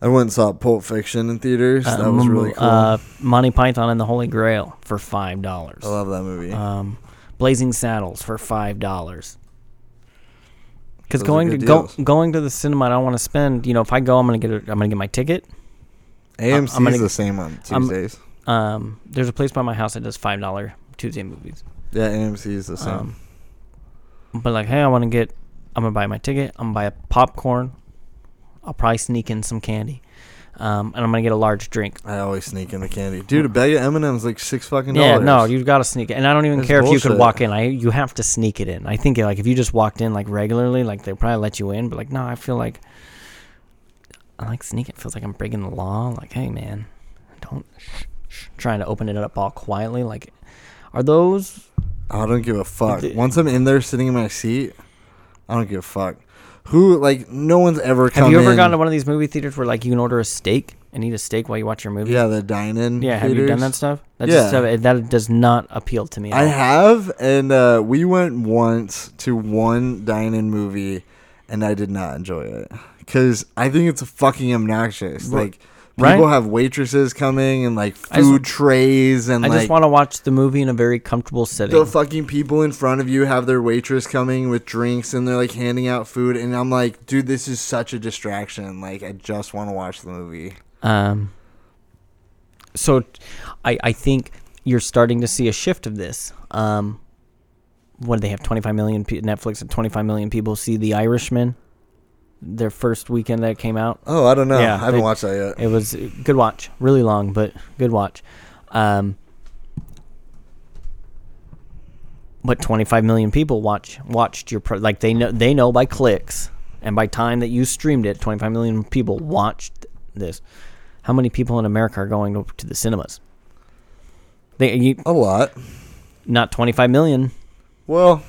I went and saw Pulp Fiction in theaters. that Uh, was really cool. Uh, Monty Python and the Holy Grail for five dollars. I love that movie. Um, Blazing Saddles for five dollars. Because going to go going to the cinema, I don't want to spend. You know, if I go, I'm gonna get a, I'm gonna get my ticket. AMC I'm gonna- the same on I'm- Tuesdays. Um, there's a place by my house that does five dollar Tuesday movies. yeah, AMC is the same. Um, but like, hey, I want to get. I'm gonna buy my ticket. I'm gonna buy a popcorn. I'll probably sneak in some candy, um, and I'm gonna get a large drink. I always sneak in the candy, dude. A bag of M and M's like six fucking dollars. Yeah, no, you've gotta sneak it, and I don't even That's care if you bullshit. walk in. I you have to sneak it in. I think like if you just walked in like regularly, like they probably let you in. But like no, I feel like I like sneaking. It feels like I'm breaking the law. Like hey man, don't shh, shh, trying to open it up all quietly. Like are those I don't give a fuck. Once I'm in there sitting in my seat, I don't give a fuck. Who like no one's ever come Have you ever in- gone to one of these movie theaters where like you can order a steak and eat a steak while you watch your movie? Yeah, the dine-in. Yeah, have you done theaters. that stuff? That Yeah. just, that does not appeal to me. At I all. have, and uh, we went once to one dine-in movie, and I did not enjoy it because I think it's fucking obnoxious. Ri- Like people have waitresses coming and like I just- food trays, and I like just want to watch the movie in a very comfortable setting. the fucking people in front of you have their waitress coming with drinks, and they're like handing out food, and I'm like, dude, this is such a distraction. Like I just want to watch the movie. Um, so I I think you're starting to see a shift of this. Um, what do they have? 25 million pe- Netflix and 25 million people see The Irishman. Their first weekend that it came out. Oh, I don't know. Yeah, I haven't watched that yet. It was good watch, really long, but good watch. Um, but 25 million people watch watched your pro- like they know they know by clicks and by time that you streamed it 25 million people watched this how many people in america are going to, to the cinemas they you, A lot. not 25 million Well,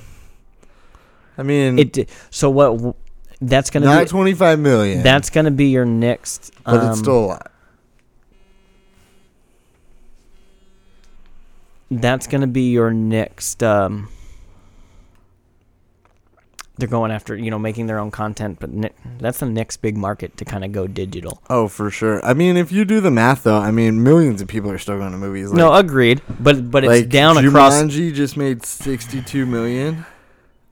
I mean, it so what that's gonna not be 25 million. that's gonna be your next but um, it's still a lot. that's going to be your next um they're going after you know making their own content but ne- that's the next big market to kind of go digital Oh, for sure. I mean, if you do the math, though, I mean, millions of people are still going to movies. Like, no agreed but but it's like down across Jumanji just made 62 million.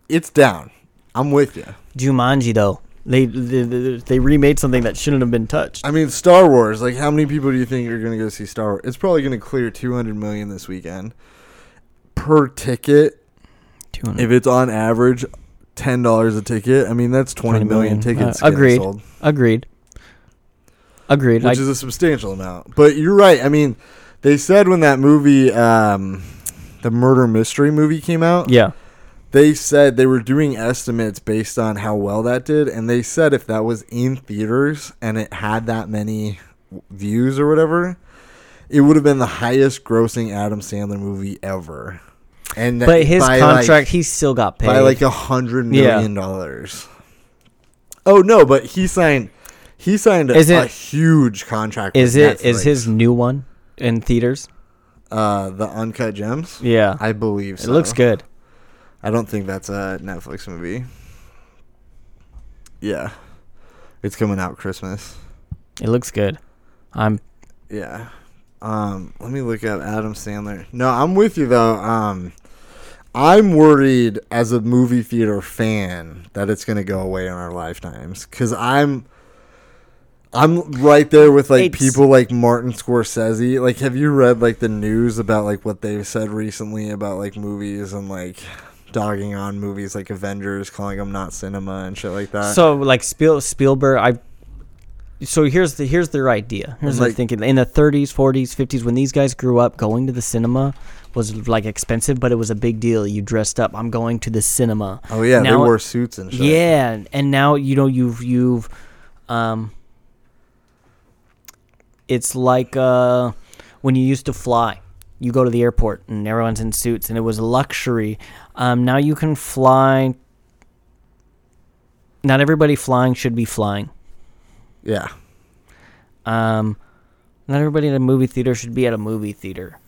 It's down. I'm with you. Jumanji though they, they they remade something that shouldn't have been touched I mean, Star Wars. Like, how many people do you think are going to go see Star Wars? It's probably going to clear 200 million this weekend per ticket. 200 If it's on average ten dollars a ticket, I mean that's 20 million, tickets. Uh, agreed sold. agreed agreed I, which is a substantial amount. But you're right. I mean, they said when that movie, um, the murder mystery movie came out, yeah they said they were doing estimates based on how well that did, and they said if that was in theaters and it had that many views or whatever, it would have been the highest grossing Adam Sandler movie ever. And but his contract like, he still got paid by like a hundred Yeah. dollars. Oh no, but he signed. He signed a, it- a huge contract. is with it is Netflix. his new one in theaters uh the uncut gems? yeah I believe so. it looks good I don't think that's a Netflix movie. Yeah, it's coming out Christmas. it looks good i'm Yeah. Um, let me look up Adam Sandler. No, I'm with you though. Um, I'm worried as a movie theater fan that it's gonna go away in our lifetimes because I'm. I'm right there with like It's- people like Martin Scorsese. Like, have you read like the news about like what they've said recently about like movies and like dogging on movies like Avengers, calling them not cinema and shit like that? So like Spiel, Spielberg, I. So here's the here's their idea. Here's Like- thinking. In the 30s, 40s, 50s, when these guys grew up, going to the cinema was like expensive, but it was a big deal. You dressed up. I'm going to the cinema. oh yeah, they wore suits and shit. Yeah, and now you know you've you've, um. It's like uh, when you used to fly. You go to the airport and everyone's in suits, and it was luxury. Um, now you can fly. Not everybody flying should be flying. yeah. Um, not everybody in a movie theater should be at a movie theater.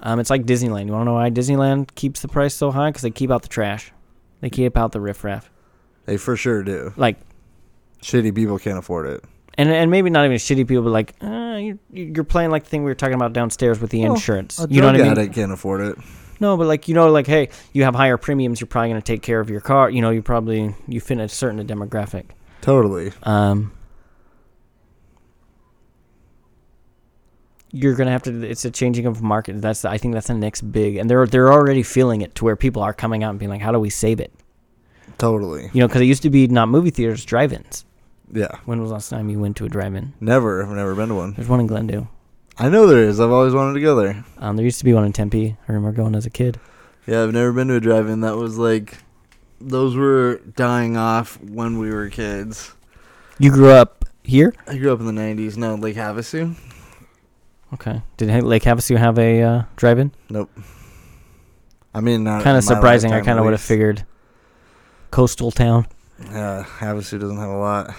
Um, it's like Disneyland. You want to know why Disneyland keeps the price so high? Because they keep out the trash. They keep out the riffraff. They for sure do. Like Shitty people can't afford it. and and maybe not even shitty people, but like uh, you, you're playing like the thing we were talking about downstairs with the Well, insurance. You know what I mean? can't afford it. No, but like you know, like hey, you have higher premiums. You're probably going to take care of your car. You know, you probably you fit a certain demographic. Totally. Um, you're gonna have to. It's a changing of market. That's I think that's the next big, and they're they're already feeling it to where people are coming out and being like, how do we save it? Totally. You know, because it used to be not movie theaters, drive-ins. Yeah. When was the last time you went to a drive-in? Never. I've never been to one. There's one in Glendale. I know there is. I've always wanted to go there. Um, there used to be one in Tempe. I remember going as a kid. Yeah, I've never been to a drive-in that was like those were dying off when we were kids. You grew up here? I grew up in the 90s. No, Lake Havasu? Okay. Did Ha- Lake Havasu have a uh, drive-in? Nope. I mean, not Kind of surprising. I kind of would have figured. Coastal town. Yeah, Havasu doesn't have a lot.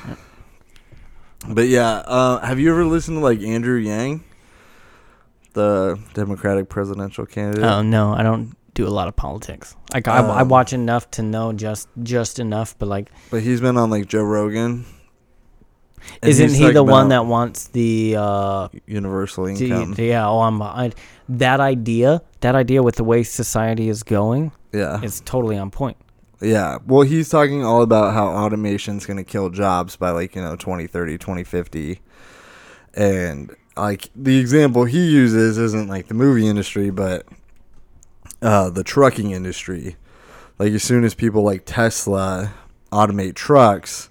But yeah, uh, have you ever listened to like Andrew Yang, the Democratic presidential candidate? Oh no, I don't do a lot of politics. Like I, I Um, watch enough to know just just enough, but like, But he's been on like Joe Rogan. isn't he the one that wants the? uh universal income? Yeah, oh, I'm behind. That idea, that idea with the way society is going, yeah, is totally on point. yeah. Well, he's talking all about how automation's going to kill jobs by like you know 2030, 2050, and like the example he uses isn't like the movie industry, but uh, the trucking industry. Like as soon as people like Tesla automate trucks,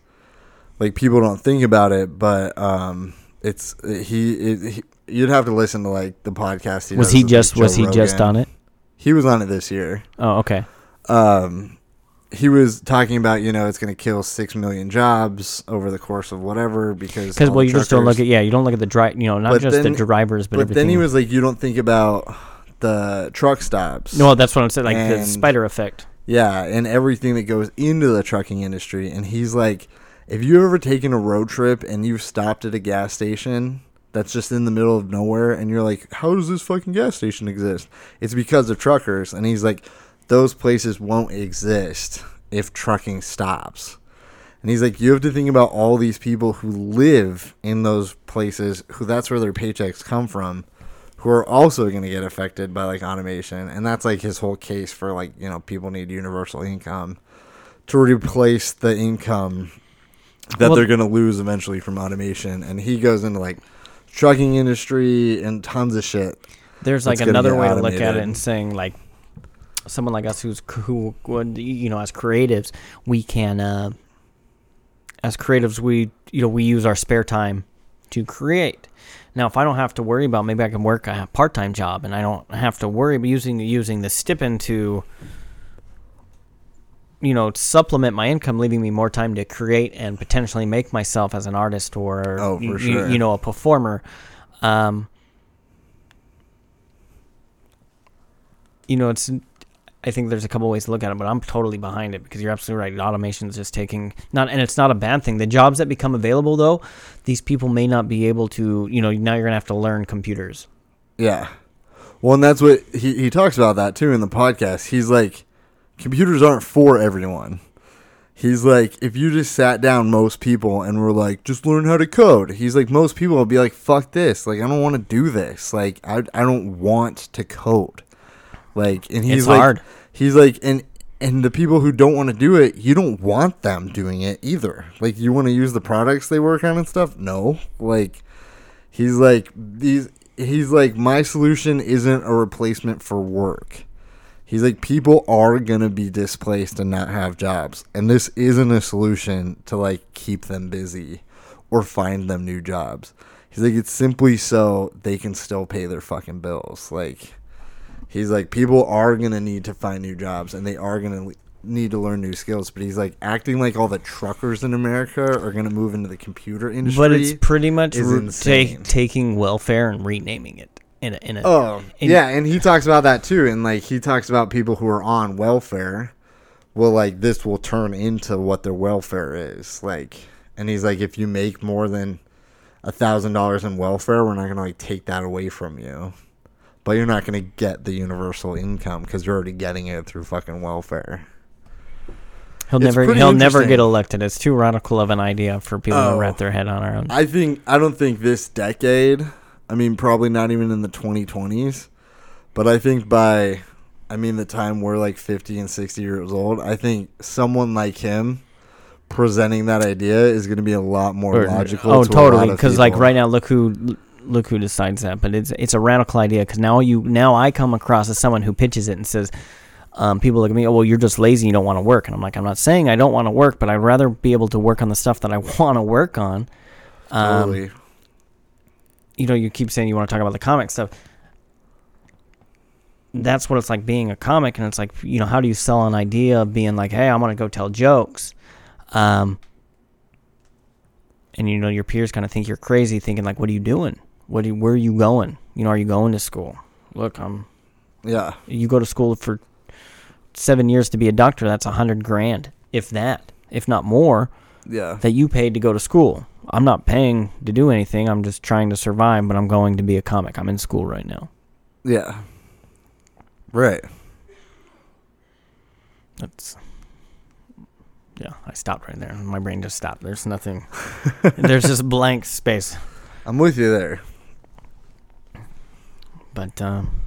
like people don't think about it, but um, it's he, it, he. You'd have to listen to like the podcast. He was he just was Joe he just on it? He was on it this year. Oh, okay. Um, he was talking about you know it's going to kill six million jobs over the course of whatever because Because well, you just don't look at yeah, you don't look at the drive, you know, not just then- the drivers, but, But everything. then he was like, you don't think about the truck stops. no, that's what I'm saying, like the spider effect. Yeah, and everything that goes into the trucking industry. And he's like, if you ever taken a road trip and you've stopped at a gas station that's just in the middle of nowhere, and you're like, how does this fucking gas station exist? It's because of truckers. And he's like, those places won't exist if trucking stops. And he's like, you have to think about all these people who live in those places, who that's where their paychecks come from, who are also going to get affected by like automation. And that's like his whole case for like, you know, people need universal income to replace the income that Well- they're going to lose eventually from automation. And he goes into like trucking industry and tons of shit. There's like another way to look at it and saying like someone like us who's who would you know as creatives we can uh as creatives we you know we use our spare time to create now if i don't have to worry about maybe i can work a part-time job and i don't have to worry about using using the stipend to you know supplement my income leaving me more time to create and potentially make myself as an artist or Oh, you, sure. you know a performer um you know, it's. I think there's a couple ways to look at it, but I'm totally behind it because you're absolutely right. Automation is just taking not, and it's not a bad thing. The jobs that become available, though, these people may not be able to. You know, now you're gonna have to learn computers. Yeah. Well, and that's what he, he talks about that too in the podcast. He's like, computers aren't for everyone. He's like, if you just sat down most people and were like, just learn how to code. He's like, most people will be like, fuck this. Like, I don't want to do this. Like, I, I don't want to code. Like, and he's It's like, hard. he's like, and, and the people who don't want to do it, you don't want them doing it either. Like, you want to use the products they work on and stuff? No. Like, he's like these he's like my solution isn't a replacement for work he's like people are gonna be displaced and not have jobs and this isn't a solution to like keep them busy or find them new jobs he's like it's simply so they can still pay their fucking bills like he's like people are gonna need to find new jobs and they are gonna need to learn new skills but he's like acting like all the truckers in america are gonna move into the computer industry But it's pretty much re- ta- taking welfare and renaming it in a, in a Oh, in- yeah, and he talks about that too, and like he talks about people who are on welfare. Well, like this will turn into what their welfare is, like, and he's like, if you make more than a thousand dollars in welfare, we're not gonna like take that away from you, but you're not gonna get the universal income because you're already getting it through fucking welfare. He'll It's never he'll never get elected. It's too radical of an idea for people Oh. to wrap oh. their head on our own. I think I don't think this decade. I mean, probably not even in the 2020s, but I think by, I mean, the time we're like 50 and 60 years old, I think someone like him presenting that idea is going to be a lot more Or- logical. oh, to totally. Because like right now, look who look who decides that. But it's it's a radical idea. Because now you now I come across as someone who pitches it and says, um, people look at me, oh well, you're just lazy. You don't want to work. And I'm like, I'm not saying I don't want to work, but I'd rather be able to work on the stuff that I want to work on. Um, Totally. you know, you keep saying you want to talk about the comic stuff. That's what it's like being a comic, and it's like, you know, how do you sell an idea of being like, hey, I want to go tell jokes, um, and you know, your peers kind of think you're crazy, thinking like, what are you doing? What do you, where are you going? You know, are you going to school? Look, I'm. yeah. You go to school for seven years to be a doctor. That's a hundred grand, if that, if not more Yeah. that you paid to go to school. I'm not paying to do anything. I'm just trying to survive, but I'm going to be a comic. I'm in school right now. Yeah. Right. That's yeah. I stopped right there. My brain just stopped. There's nothing. There's just blank space. I'm with you there. But um,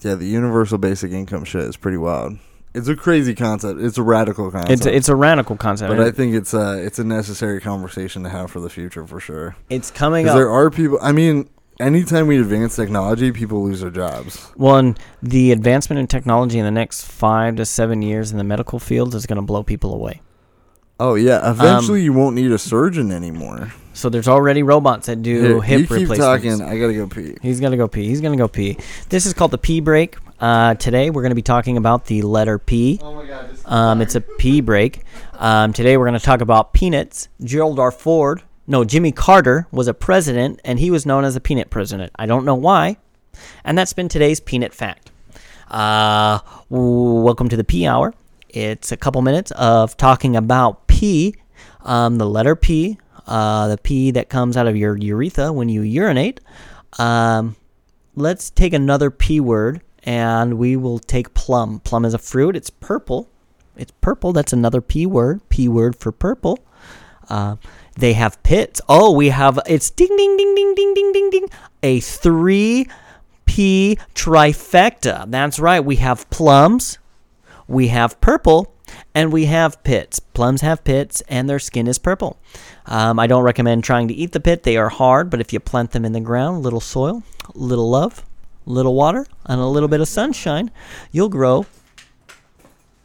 Yeah, the universal basic income shit is pretty wild. It's a crazy concept. It's a radical concept. it's a, it's a radical concept. but I think it's a it's a necessary conversation to have for the future for sure. it's coming up. there are people. I mean, anytime we advance technology, people lose their jobs. One, the advancement in technology in the next five to seven years in the medical field is going to blow people away. Oh yeah, eventually Um, you won't need a surgeon anymore. So there's already robots that do Here, hip you keep replacements. talking. I gotta go pee. He's gonna go pee. He's gonna go pee. This is called the pee break. Uh, today we're gonna be talking about the letter P. Oh my god. Um, it's a pee break. Um, today we're gonna talk about peanuts. Gerald R. Ford, no, Jimmy Carter was a president, and he was known as a peanut president. I don't know why, and that's been today's peanut fact. Uh, welcome to the P hour. It's a couple minutes of talking about pee, um, the letter P, uh, the pee that comes out of your urethra when you urinate. Um, let's take another P word and we will take plum. Plum is a fruit. It's purple. It's purple. That's another P word. P word for purple. Uh, they have pits. Oh, we have it's ding ding ding ding ding ding ding ding. A three P trifecta. That's right. We have plums, we have purple, and we have pits. Plums have pits, and their skin is purple. Um, I don't recommend trying to eat the pit. They are hard, but if you plant them in the ground, little soil, little love, little water, and a little bit of sunshine, you'll grow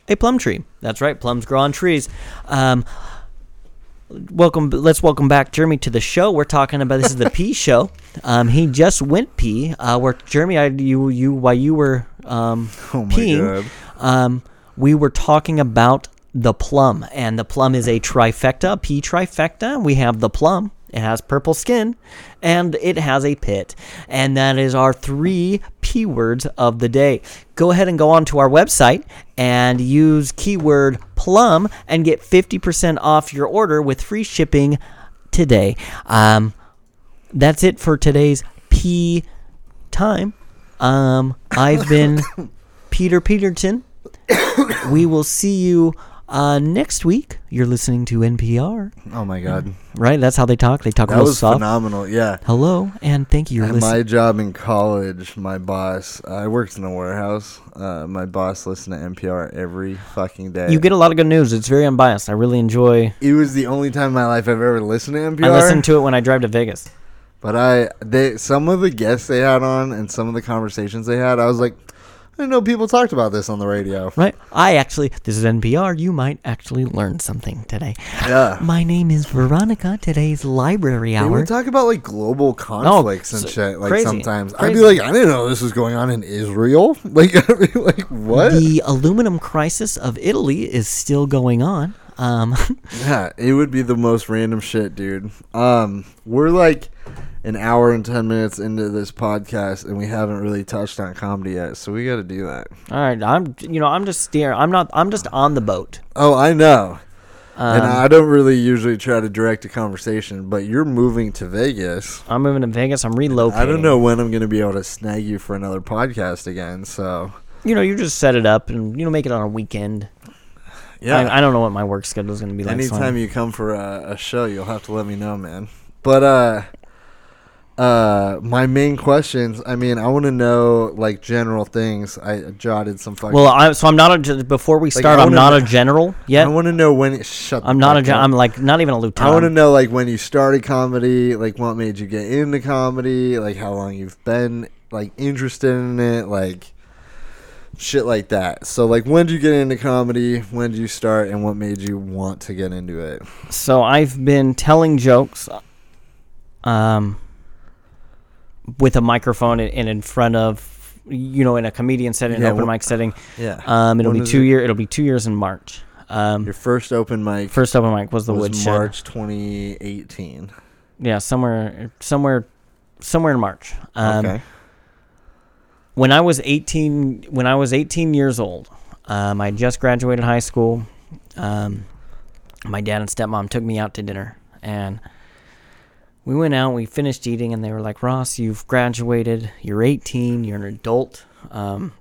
a plum tree. That's right. Plums grow on trees. Um, welcome let's welcome back jeremy to the show we're talking about this is the p show um, he just went pee uh, where jeremy I, you you while you were um, Oh my peeing God. Um, we were talking about the plum and the plum is a trifecta p trifecta. We have the plum. It has purple skin and it has a pit. And that is our three p words of the day. Go ahead and go on to our website and use keyword plum and get 50% off your order with free shipping today. Um, that's it for today's p time. Um, i've been peter peterton we will see you uh, next week. You're listening to NPR, Oh my god. right? That's how they talk. They talk That real was soft. phenomenal. Yeah. Hello, and thank you. You're At listening. my job in college, my boss, I worked in a warehouse. Uh, my boss listened to NPR every fucking day. You get a lot of good news. It's very unbiased. I really enjoy. it was the only time in my life I've ever listened to NPR. I listen to it when I drive to Vegas. But I, they, some of the guests they had on and some of the conversations they had, I was like, didn't know people talked about this on the radio. Right? I actually, this is NPR. You might actually learn something today. Yeah. My name is Veronica. Today's library hour. would talk about like global conflicts and so- shit. Like crazy, sometimes I'd be like, I didn't know this was going on in Israel. Like, I'd be like what? The aluminum crisis of Italy is still going on. Um, Yeah, it would be the most random shit, dude. Um, we're like an hour and ten minutes into this podcast, and we haven't really touched on comedy yet, so we got to do that. all right, I'm you know I'm just steering. I'm not. I'm just on the boat. Oh, I know, and Um, I don't really usually try to direct a conversation, but you're moving to Vegas. I'm moving to Vegas. I'm relocating. I don't know when I'm going to be able to snag you for another podcast again. So, You know, you just set it up and you know make it on a weekend. Yeah. I, I don't know what my work schedule is going to be like. so Anytime I'm- you come for a, a show, you'll have to let me know, man. But uh, uh, my main questions. I mean, I want to know like general things. I jotted some fucking. well, I, so I'm not a before we start. I I'm not a general yet. I want to know when. Shut. the I'm not a. Gen- I'm like not even a I want to know like when you started comedy, like what made you get into comedy, like how long you've been like interested in it, like shit like that. So like when did you get into comedy? When did you start, and what made you want to get into it? So I've been telling jokes, um, with a microphone and, and in front of, you know, in a comedian setting, Yeah, an open mic setting. Yeah. Um, it'll When be two it? year. It'll be two years in March. Um, Your first open mic first open mic was the was woodshed. March 2018. Yeah, somewhere, somewhere, somewhere in March. Um, okay. when I was 18, when I was 18 years old, um, I just graduated high school. Um, my dad and stepmom took me out to dinner, and we went out. We finished eating, and they were like, "Ross, you've graduated. You're 18. You're an adult." Um,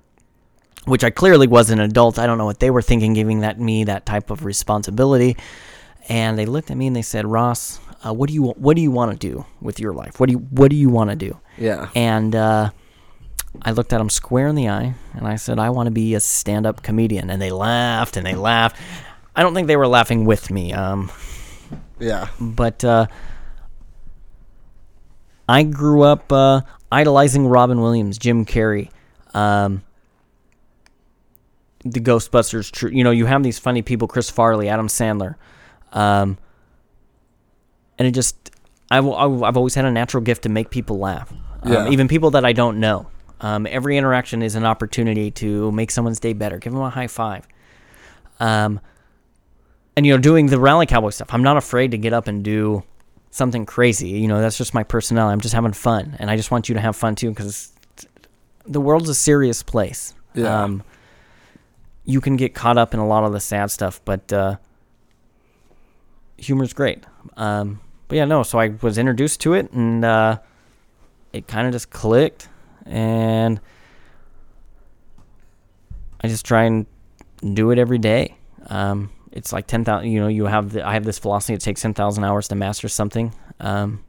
which I clearly was an adult. I don't know what they were thinking, giving that me that type of responsibility. And they looked at me and they said, "Ross, uh, what do you what do you want to do with your life? What do you what do you want to do?" Yeah. And uh, I looked at them square in the eye and I said, I want to be a stand up comedian. And they laughed and they laughed. I don't think they were laughing with me. Um, Yeah. but uh, I grew up uh, idolizing Robin Williams, Jim Carrey, um, the Ghostbusters. Tr- you know, you have these funny people: Chris Farley, Adam Sandler, um, and it just I've I've I've always had a natural gift to make people laugh, um, Yeah. even people that I don't know. Um, every interaction is an opportunity to make someone's day better. Give them a high five. Um, and you know, doing the rally cowboy stuff, I'm not afraid to get up and do something crazy. You know, that's just my personality. I'm just having fun, and I just want you to have fun too, because the world's a serious place. Yeah. Um, you can get caught up in a lot of the sad stuff, but uh, humor's great. Um, but yeah, no. So I was introduced to it, and uh, it kind of just clicked, and I just try and do it every day. Um, it's like ten thousand. You know, you have the, I have this philosophy. It takes ten thousand hours to master something. Um,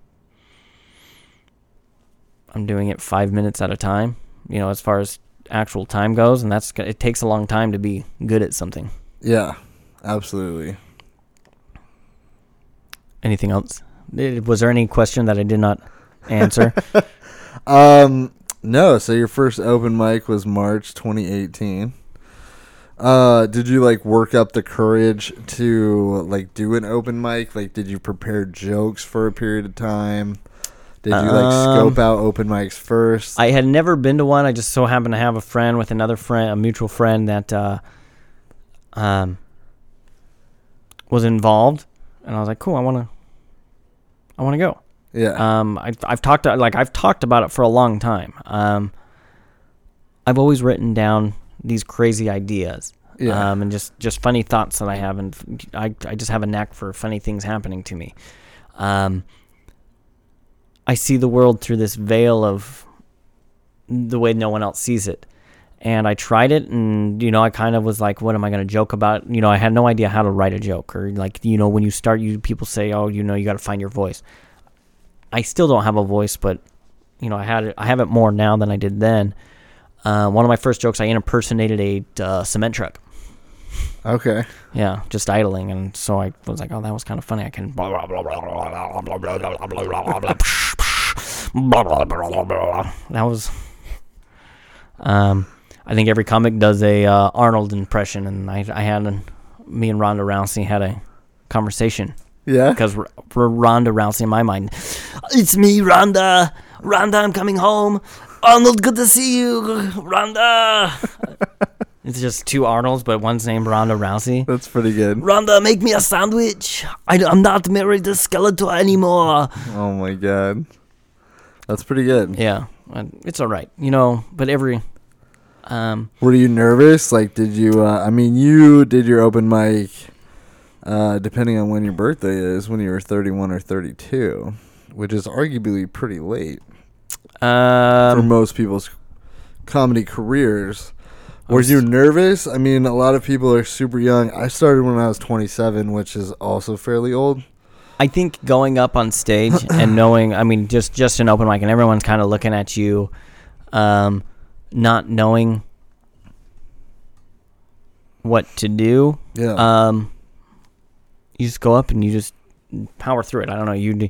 I'm doing it five minutes at a time. You know, as far as actual time goes, and that's it takes a long time to be good at something. Yeah. Absolutely. Anything else? Eh, Was there any question that I did not answer? Um, no. So your first open mic was March 2018. Uh, did you like work up the courage to like do an open mic? Like, did you prepare jokes for a period of time? Did you like scope Um, out open mics first? I had never been to one. I just so happened to have a friend with another friend, a mutual friend that uh, um, was involved, and I was like, "Cool, I want to, I want to go." yeah. Um, I, I've talked like I've talked about it for a long time. Um, I've always written down these crazy ideas, Yeah. um, and just just funny thoughts that I have, and I I just have a knack for funny things happening to me. Um, I see the world through this veil of the way no one else sees it. And I tried it, and you know, I kind of was like, "What am I going to joke about?" You know, I had no idea how to write a joke, or like, you know, when you start, you people say, "Oh, you know, you got to find your voice." I still don't have a voice, but you know, I had it, I have it more now than I did then. Uh, one of my first jokes, I impersonated a uh, cement truck. okay. Yeah, just idling, and so I was like, "Oh, that was kind of funny." I can. That was. Um, I think every comic does a uh, Arnold impression, and I, I had a, me and Ronda Rousey had a conversation Yeah. because R- R- Ronda Rousey in my mind, it's me, Ronda. Ronda, I'm coming home. Arnold, good to see you, Ronda. it's just two Arnolds, but one's named Ronda Rousey. That's pretty good. Ronda, make me a sandwich. I, am not married to Skeletor anymore. Oh my god. That's pretty good. Yeah, it's all right, you know. But every, um, Were you nervous? Like, did you? Uh, I mean, you did your open mic, uh, depending on when your birthday is, when you were thirty-one or thirty-two, which is arguably pretty late for um, most people's comedy careers. Were you nervous? I mean, a lot of people are super young. I started when I was 27, which is also fairly old. I think going up on stage and knowing, I mean, just just an open mic and everyone's kind of looking at you, um, not knowing what to do. Yeah. Um, you just go up and you just power through it. I don't know. You,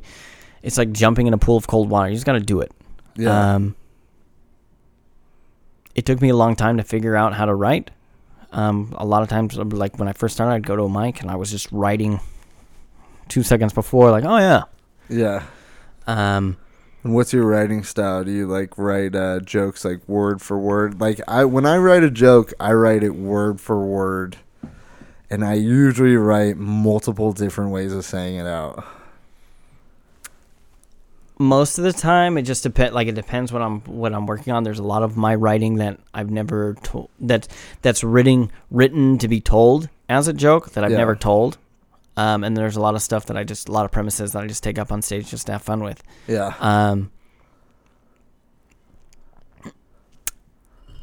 it's like jumping in a pool of cold water. You just got to do it. Yeah. Um, it took me a long time to figure out how to write. Um, a lot of times, like when I first started, I'd go to a mic and I was just writing two seconds before, like, oh yeah. yeah. Um, And what's your writing style? Do you like write uh, jokes like word for word? Like I when I write a joke, I write it word for word. And I usually write multiple different ways of saying it out. Most of the time, it just depends. Like it depends what I'm what I'm working on. There's a lot of my writing that I've never told that that's written written to be told as a joke that I've Yeah. never told. Um, and there's a lot of stuff that I just a lot of premises that I just take up on stage just to have fun with. Yeah. Um,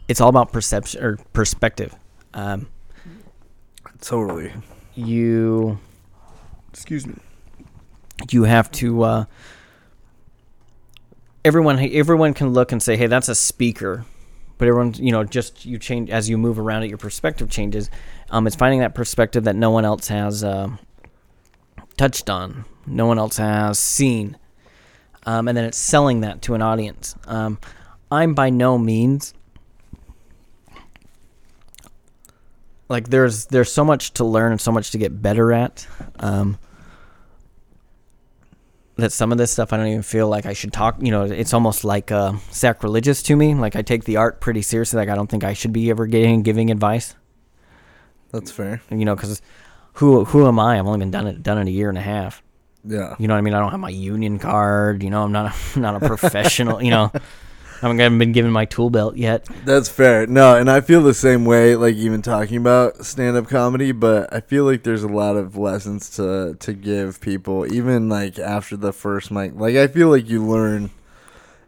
it's all about perception or perspective. Um, Totally. you, excuse me, you have to. Uh, everyone, everyone can look and say, "Hey, that's a speaker," but everyone, you know, just you change as you move around it, your perspective changes. Um, it's finding that perspective that no one else has uh, touched on, no one else has seen, um, and then it's selling that to an audience. Um, I'm by no means like there's there's so much to learn and so much to get better at. Um, that some of this stuff I don't even feel like I should talk. You know, it's almost like uh, sacrilegious to me. Like I take the art pretty seriously. Like I don't think I should be ever getting giving advice. That's fair. You know, because who who am I? I've only been done it done it a year and a half. Yeah. You know what I mean? I don't have my union card. You know, I'm not a, not a professional. you know, I haven't been given my tool belt yet. That's fair. No, and I feel the same way, like even talking about stand up comedy, but I feel like there's a lot of lessons to to give people, even like after the first mic. Like I feel like you learn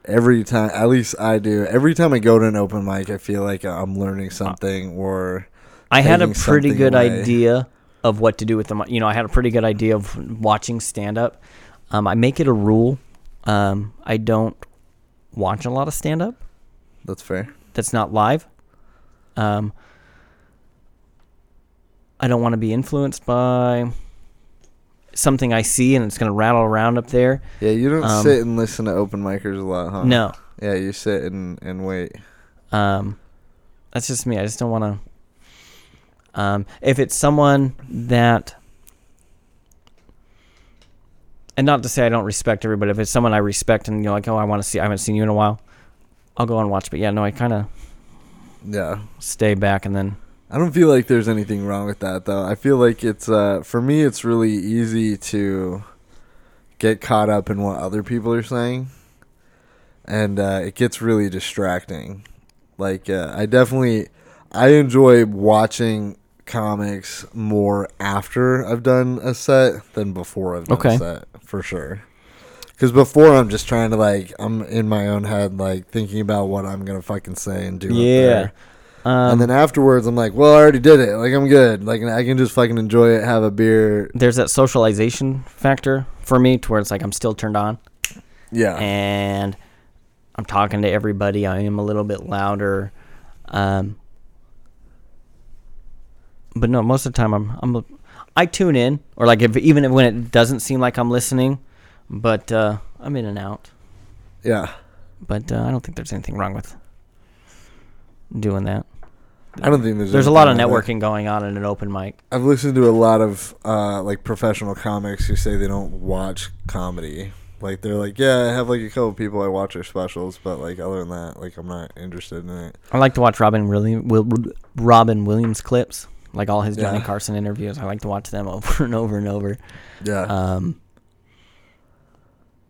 every time at least I do. Every time I go to an open mic I feel like I'm learning something or I had a pretty good away. idea of what to do with them. You know, I had a pretty good idea of watching stand up. Um, I make it a rule. Um, I don't watch a lot of stand up that's fair. that's not live. Um, I don't want to be influenced by something I see and it's going to rattle around up there. Yeah, you don't Um, sit and listen to open micers a lot, huh? No. Yeah, you sit and, and wait. Um, that's just me. I just don't want to. Um, if it's someone that, and not to say I don't respect everybody, if it's someone I respect and you're like, oh, I want to see, I haven't seen you in a while, I'll go and watch. But yeah, no, I kind of Yeah. stay back and then. I don't feel like there's anything wrong with that though. I feel like it's uh for me it's really easy to get caught up in what other people are saying. And uh it gets really distracting. Like uh, I definitely I enjoy watching comics more after I've done a set than before I've done Okay. a set for sure. Cuz before I'm just trying to like I'm in my own head like thinking about what I'm going to fucking say and do up Yeah. there. Um, And then afterwards, I'm like, well, I already did it. Like, I'm good. Like, I can just fucking enjoy it, have a beer. there's that socialization factor for me to where it's like I'm still turned on. Yeah. and I'm talking to everybody. I am a little bit louder, um, but no, most of the time I'm I'm I tune in, or like if even if, when it doesn't seem like I'm listening, but uh, I'm in and out. yeah. But uh, I don't think there's anything wrong with doing that. I don't think there's. There's a lot of networking going on in an open mic. I've listened to a lot of uh, like professional comics who say they don't watch comedy. Like they're like, yeah, I have like a couple people I watch their specials, but like other than that, like I'm not interested in it. I like to watch Robin Williams, Will, Robin Williams clips, like all his Johnny Yeah. Carson interviews. I like to watch them over and over and over. Yeah. Um,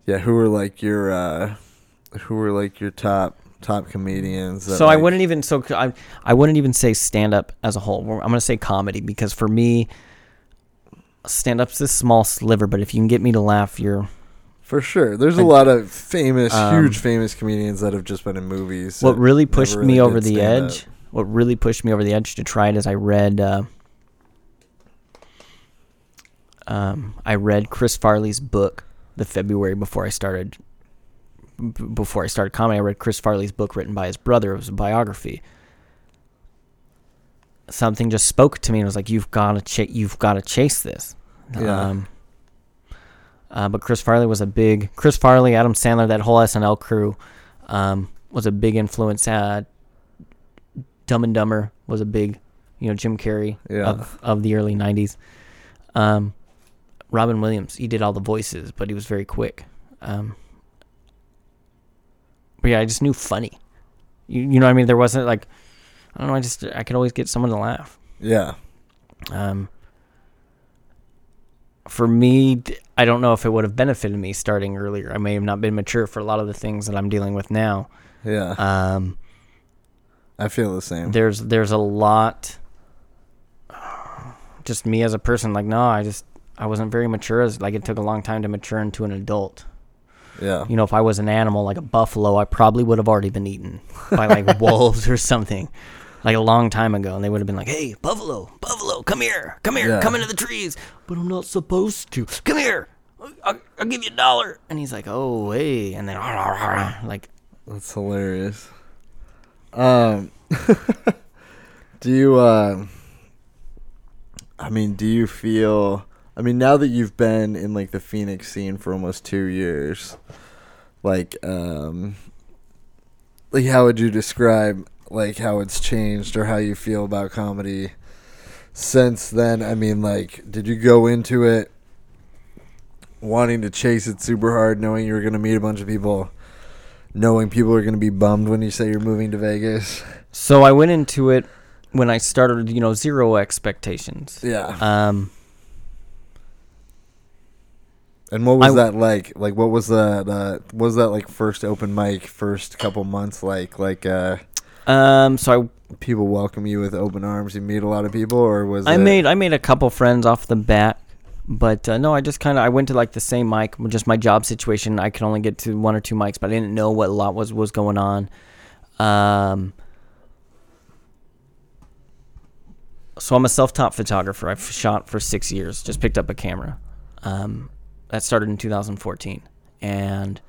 yeah. Who are like your uh, who are like your top top comedians? That, so I wouldn't even so I I wouldn't even say stand up as a whole. I'm gonna say comedy because for me, stand up's this small sliver. But if you can get me to laugh, you're For sure. There's a I- lot of famous, Um, huge famous comedians that have just been in movies. what really pushed really me over the edge. What really pushed me over the edge to try it is I read uh, um, I read Chris Farley's book the February before I started b- before I started comedy. I read Chris Farley's book written by his brother. It was a biography. Something just spoke to me and was like, "You've got to ch- you've got to chase this." Yeah. Um, uh, but Chris Farley was a big Chris Farley, Adam Sandler, that whole SNL crew um, was a big influence. Uh, Dumb and Dumber was a big, you know, Jim Carrey Yeah. of of the early '90s. Um, Robin Williams, he did all the voices, but he was very quick. Um, but yeah, I just knew funny. You, you know what I mean? There wasn't like, I don't know. I just I could always get someone to laugh. Yeah. Um, for me, I don't know if it would have benefited me starting earlier. I may have not been mature for a lot of the things that I'm dealing with now. Yeah. Um, I feel the same. there's there's a lot. Just me as a person, like no, I just I wasn't very mature. As like it took a long time to mature into an adult. Yeah. You know, if I was an animal like a buffalo, I probably would have already been eaten by like wolves or something, like a long time ago. And they would have been like, "Hey, buffalo, buffalo, come here, come here, Yeah. come into the trees." But I'm not supposed to. Come here, I'll, I'll give you a dollar. And he's like, "Oh, hey," and then like, That's hilarious. Um, do you? Uh, I mean, do you feel? I mean, now that you've been in like the Phoenix scene for almost two years, like, um, like how would you describe like how it's changed or how you feel about comedy since then? I mean, like, did you go into it wanting to chase it super hard, knowing you were gonna meet a bunch of people? Knowing people are going to be bummed when you say you're moving to Vegas. so I went into it when I started, you know, zero expectations. Yeah. Um, and what was I- that like? Like what was that uh what was that like first open mic first couple months like like uh um, so I people welcome you with open arms, you meet a lot of people or was I it made I made a couple friends off the bat, but uh, no, I just kind of I went to like the same mic. Just my job situation, I could only get to one or two mics, but I didn't know what a lot was was going on. Um, so I'm a self-taught photographer. I've shot for six years. Just picked up a camera. Um, that started in 2014, and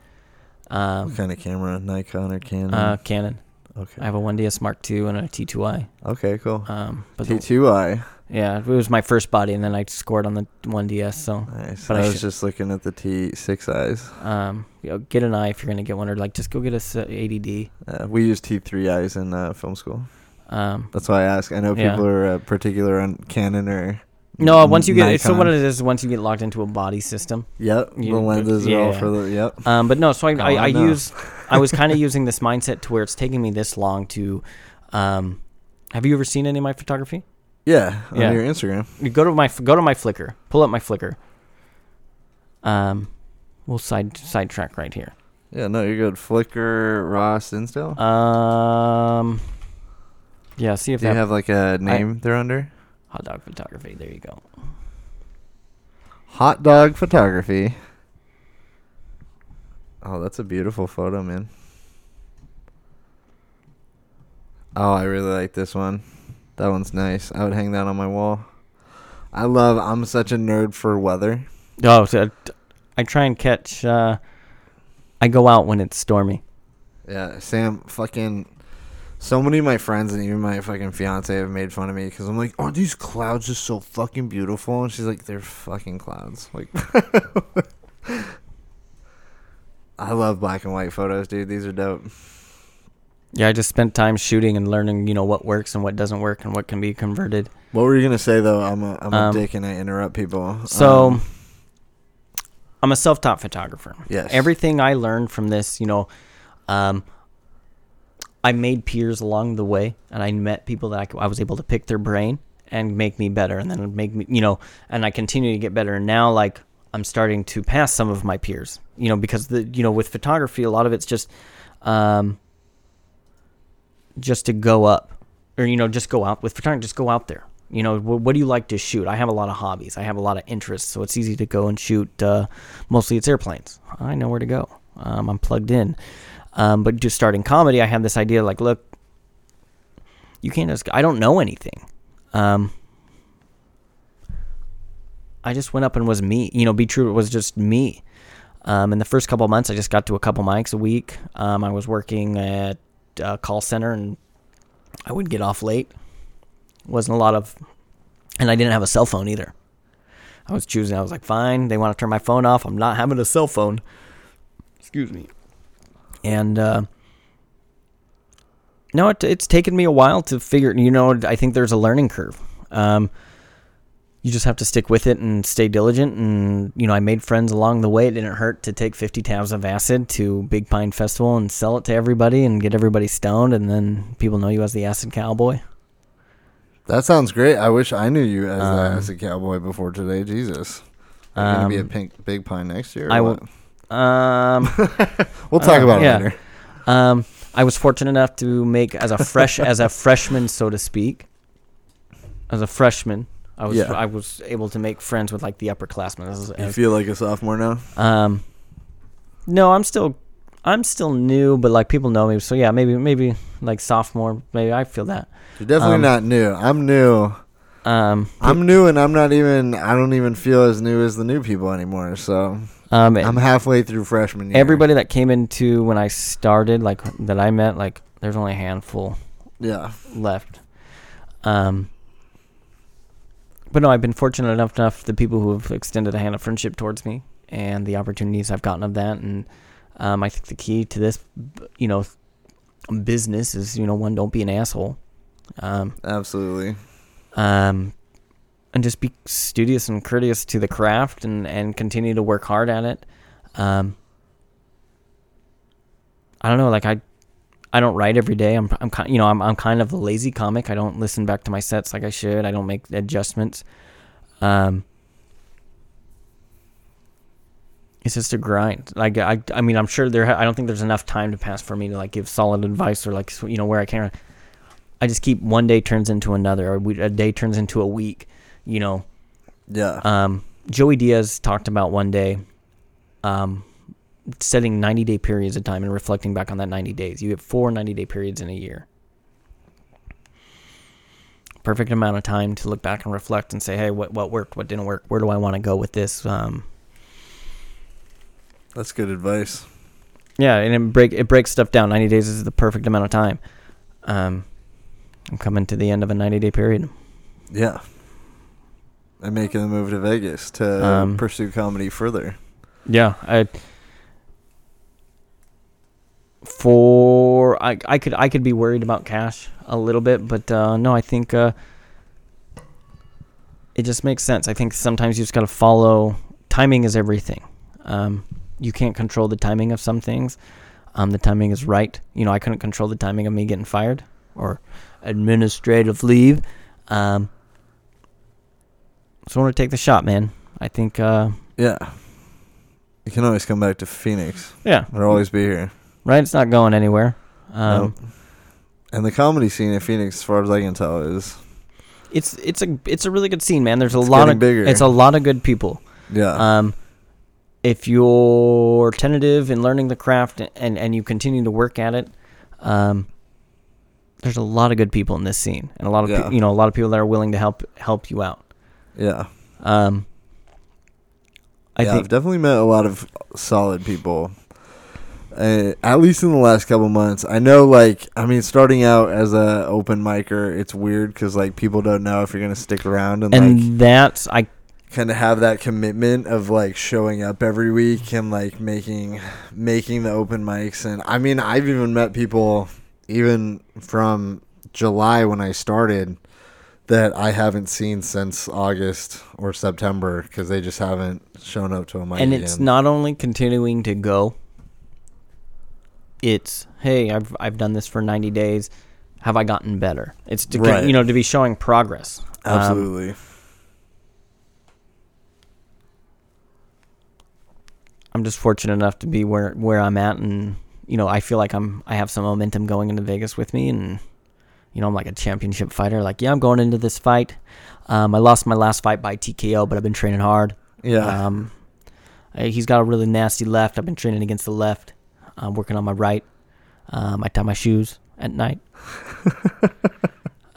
um, what kind of camera? Nikon or Canon? uh, Canon. Okay. I have a 1DS Mark II and a T2i. Okay, cool. Um, but T2i. Yeah, it was my first body, and then I scored on the 1DS. So, Nice. But I I was should- just looking at the T6is. um, you know, get an eye if you're gonna get one, or like just go get a 80D. Uh, we use T3is in uh, film school. Um, That's why I ask. I know Yeah. people are uh, particular on Canon or no, once you get so what it is, once you get locked into a body system. Yep, You- the lenses are all yeah. for the yep. Um, but no, so I, I, I I use, I was kind of using this mindset to where it's taking me this long to, um, have you ever seen any of my photography? Yeah, on Yeah. your Instagram. You go to my go to my Flickr, pull up my Flickr. Um, we'll side sidetrack right here. Yeah, no, you're good. Flickr, Ross, Insta. Um, yeah, see if Do you have like a name they're under? hot dog photography. There you go. Hot dog photography. Oh, that's a beautiful photo, man. Oh, I really like this one. That one's nice. I would hang that on my wall. I love. I'm such a nerd for weather. Oh, so t- I try and catch. Uh, I go out when it's stormy. Yeah, Sam, fucking. So many of my friends and even my fucking fiance have made fun of me because I'm like, "Aren't these clouds just so fucking beautiful?" And she's like, "They're fucking clouds." Like, I love black and white photos, dude. These are dope. Yeah, I just spent time shooting and learning, you know, what works and what doesn't work and what can be converted. What were you gonna say though? I'm a I'm a Um, dick and I interrupt people. So, Um, I'm a self-taught photographer. Yes. Everything I learned from this, you know, um, I made peers along the way, and I met people that I was able to pick their brain and make me better, and then make me, you know, and I continue to get better. And now, like, I'm starting to pass some of my peers, you know, because the, you know, with photography, a lot of it's just, um, just to go up, or you know, just go out with photography, just go out there. You know, wh- what do you like to shoot? I have a lot of hobbies. I have a lot of interests, so it's easy to go and shoot. Uh, mostly, it's airplanes. I know where to go. Um, I'm plugged in. Um, but just starting comedy, I had this idea like, look, you can't just. I don't know anything. Um, I just went up and was me. You know, be true. It was just me. Um, in the first couple months, I just got to a couple mics a week. Um, I was working at a call center, and I would get off late. wasn't a lot of, and I didn't have a cell phone either. I was choosing. I was like, fine. They want to turn my phone off. I'm not having a cell phone. Excuse me. And uh, no, it, it's taken me a while to figure. You know, I think there's a learning curve. Um, you just have to stick with it and stay diligent. And you know, I made friends along the way. It didn't hurt to take 50 tabs of acid to Big Pine Festival and sell it to everybody and get everybody stoned, and then people know you as the acid cowboy. That sounds great. I wish I knew you as, Um, a, as a cowboy before today. Jesus. Are you gonna be a Pink Big Pine next year? I will. Um, We'll talk uh, about yeah. it later. um, I was fortunate enough to make as a fresh as a freshman, so to speak. As a freshman, I was Yeah. I was able to make friends with like the upperclassmen. As, You feel like a sophomore now? um, no, I'm still I'm still new, but like people know me, so yeah, maybe maybe like sophomore, maybe I feel that. You're definitely Um, not new. I'm new. Um, I'm new, and I'm not even. I don't even feel as new as the new people anymore. So um, I'm halfway through freshman year. everybody that came into when I started, like that I met, like there's only a handful Yeah. left. Um, but no, I've been fortunate enough enough the people who have extended a hand of friendship towards me and the opportunities I've gotten of that, and um, I think the key to this, you know, business is you know one don't be an asshole, um, Absolutely. um, and just be studious and courteous to the craft and and continue to work hard at it. Um, I don't know, like I I don't write every day. I'm I'm kind you know I'm I'm kind of a lazy comic. I don't listen back to my sets like I should. I don't make adjustments. Um, it's just a grind. Like I I mean I'm sure there ha- I don't think there's enough time to pass for me to like give solid advice or like you know where I can. I just keep one day turns into another, or we, a day turns into a week. You know, Yeah. um, Joey Diaz talked about one day um, setting 90 day periods of time and reflecting back on that 90 days. You have four 90 day periods in a year. Perfect amount of time to look back and reflect and say, hey, what, what worked? What didn't work? Where do I want to go with this? Um, That's good advice. yeah, and it, break, it breaks stuff down. 90 days is the perfect amount of time. Um, I'm coming to the end of a 90 day period. Yeah. I'm making the move to Vegas to Um, pursue comedy further. Yeah, I for I I could I could be worried about cash a little bit, but uh, no, I think uh, it just makes sense. I think sometimes you just got to follow. Timing is everything. Um, you can't control the timing of some things. Um, the timing is right. You know, I couldn't control the timing of me getting fired or administrative leave. Um, so I want to take the shot, man. I think. Uh, Yeah. You can always come back to Phoenix. yeah, I'll always be here. Right? It's not going anywhere. Um, Nope. And the comedy scene in Phoenix, as far as I can tell, is It's it's a it's a really good scene, man. There's a It's lot of bigger. it's a lot of good people. yeah. Um, if you're tentative in learning the craft and and you continue to work at it, um, there's a lot of good people in this scene, and a lot of Yeah. peo- you know a lot of people that are willing to help help you out. yeah. Um, I yeah, think I've definitely met a lot of solid people. Uh, at least in the last couple months, I know. Like, I mean, starting out as a open micer, it's weird because like people don't know if you're gonna stick around and, and like that's I kind of have that commitment of like showing up every week and like making making the open mics. And I mean, I've even met people even from July when I started that I haven't seen since August or September because they just haven't shown up to a mic. and it's again. not only continuing to go it's hey i've i've done this for 90 days have i gotten better it's to Right. you know to be showing progress Um, Absolutely. i'm just fortunate enough to be where where i'm at and you know i feel like i'm i have some momentum going into vegas with me and you know i'm like a championship fighter like yeah i'm going into this fight um, i lost my last fight by tko but i've been training hard yeah. Um, he's got a really nasty left. I've been training against the left. I'm working on my right. Um, I tie my shoes at night.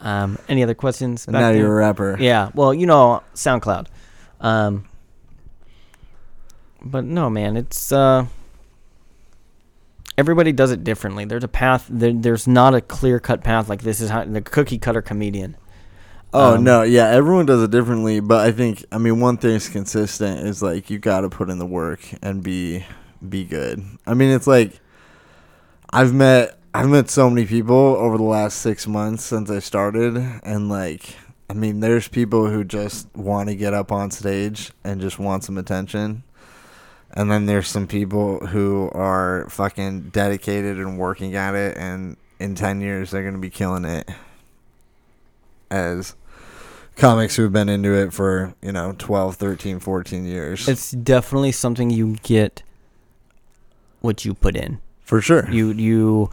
Um, any other questions? Now you're a rapper. Yeah. Well, you know, SoundCloud. Um, but no, man, it's uh, everybody does it differently. There's a path. There, there's not a clear cut path like this is how the cookie cutter comedian. Oh Um, no, yeah, everyone does it differently, but I think I mean one thing's consistent is like you got to put in the work and be be good. I mean, it's like I've met I've met so many people over the last 6 months since I started and like I mean, there's people who just want to get up on stage and just want some attention. And then there's some people who are fucking dedicated and working at it and in 10 years they're going to be killing it as comics who've been into it for, you know, 12, 13, 14 years. It's definitely something you get what you put in. for sure. You you,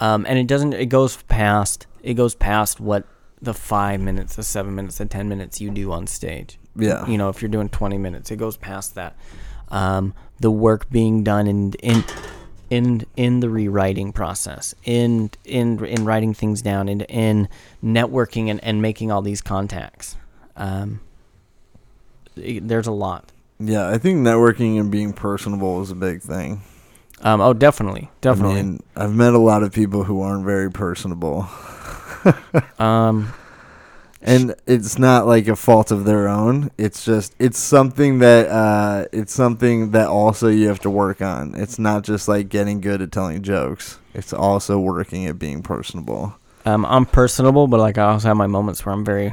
um, and it doesn't. It goes past. It goes past what the five minutes, the seven minutes, the ten minutes you do on stage. yeah. you know if you're doing 20 minutes it goes past that um, the work being done in in in in the rewriting process in in in writing things down in in networking and, and making all these contacts um, it- there's a lot yeah, I think networking and being personable is a big thing. Um, oh definitely definitely. I mean, I've met a lot of people who aren't very personable. um, and it's not like a fault of their own. It's just it's something that uh it's something that also you have to work on. It's not just like getting good at telling jokes. It's also working at being personable. Um, i'm personable but like i also have my moments where i'm very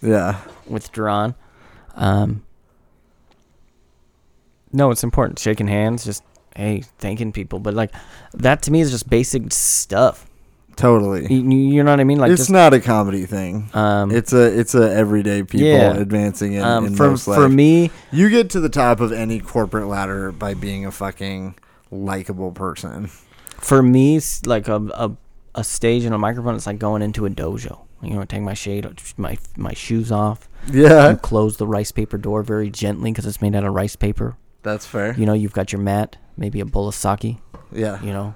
yeah. withdrawn. Um, no it's important. Shaking hands just hey thanking people. But like that to me is just basic stuff. Totally. You, you know what i mean? Like it's just not a comedy thing. Um it's a it's a everyday people Yeah. advancing in, um, in for, for me you get to the top of any corporate ladder by being a fucking likable person. for me like a, a a stage and a microphone it's like going into a dojo. You know take my shade my my shoes off. Yeah. You close the rice paper door very gently because it's made out of rice paper. That's fair. You know you've got your mat maybe a bowl of sake yeah you know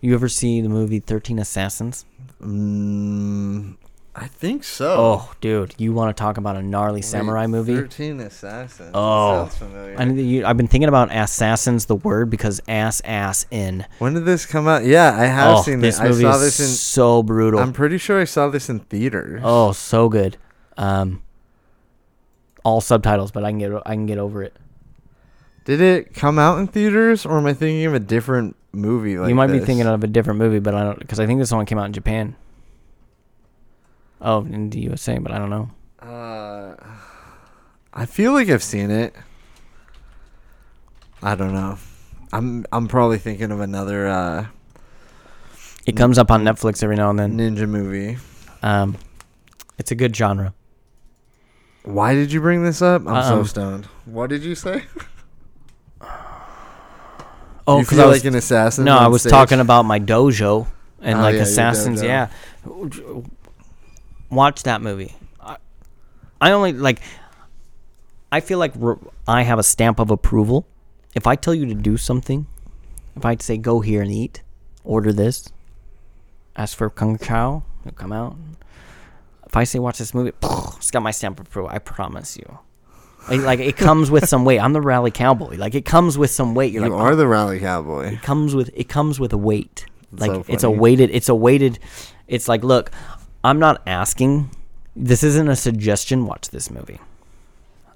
you ever see the movie 13 assassins mm, i think so oh dude you want to talk about a gnarly samurai movie 13 Assassins. Oh. That sounds familiar. I know that you, I've been thinking about assassins, the word, because ass, ass, in. when did this come out? Yeah, I have oh, seen this this. I movie saw is this in. so brutal. I'm pretty sure I saw this in theaters. oh, so good. Um, all subtitles, but I can get I can get over it. Did it come out in theaters, or am I thinking of a different movie? Like you might be thinking of a different movie, but I don't because I think this one came out in Japan. Oh, in the USA, but I don't know. Uh, I feel like I've seen it. I don't know. I'm I'm probably thinking of another uh, It comes up on Netflix every now and then. ninja movie. Um, it's a good genre. Why did you bring this up? I'm so Um, stoned. What did you say? Oh, because I was like an assassin? no, I was stage? talking about my dojo and Oh, like yeah, assassins. Yeah, watch that movie. I, I only like. I feel like I have a stamp of approval. If I tell you to do something, if I say go here and eat, order this, ask for kung chao, it'll come out. If I say watch this movie, it's got my stamp of approval. I promise you. Like, like it comes with some weight. I'm the rally cowboy. Like it comes with some weight. You're You like, are "Oh, the rally cowboy. it comes with it comes with a weight. Like so it's a weighted it's a weighted it's like look, I'm not asking this isn't a suggestion, watch this movie.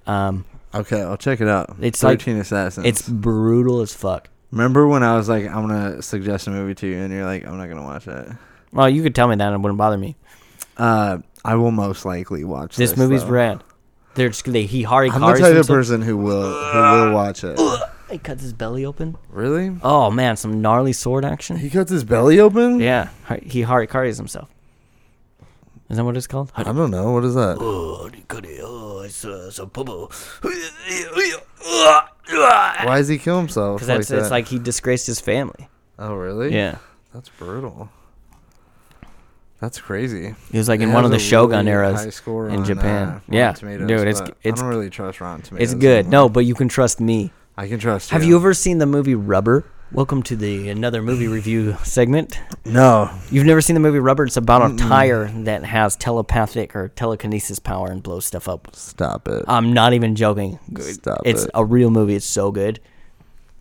Um Okay, I'll check it out. It's like- Thirteen Assassins. it's brutal as fuck. Remember when I was like, I'm gonna suggest a movie to you, and you're like, I'm not gonna watch it. Well, you could tell me that and it wouldn't bother me. Uh, I will most likely watch This, this. movie's though. rad. They're just they he Hari I'm the type of person who will who will watch it. He cuts his belly open. Really? Oh man, some gnarly sword action. He cuts his belly open? Yeah, he harikaris himself. Is that what it's called? I don't know. What is that? Why does he kill himself? Because like it's like he disgraced his family. Oh, really? Yeah, That's brutal. That's crazy. he was like It in one of the Shogun really eras. in on, Japan. uh, Yeah, Tomatoes, dude, it's- it's- I don't really trust Rotten Tomatoes. It's good. No, but you can trust me. I can trust. Have you ever seen the movie Rubber? Welcome to the another movie review segment. No. You've never seen the movie Rubber? It's about a tire that has telepathic or telekinesis power and blows stuff up. Stop it. I'm not even joking. Stop it. it's it. a real movie. It's so good.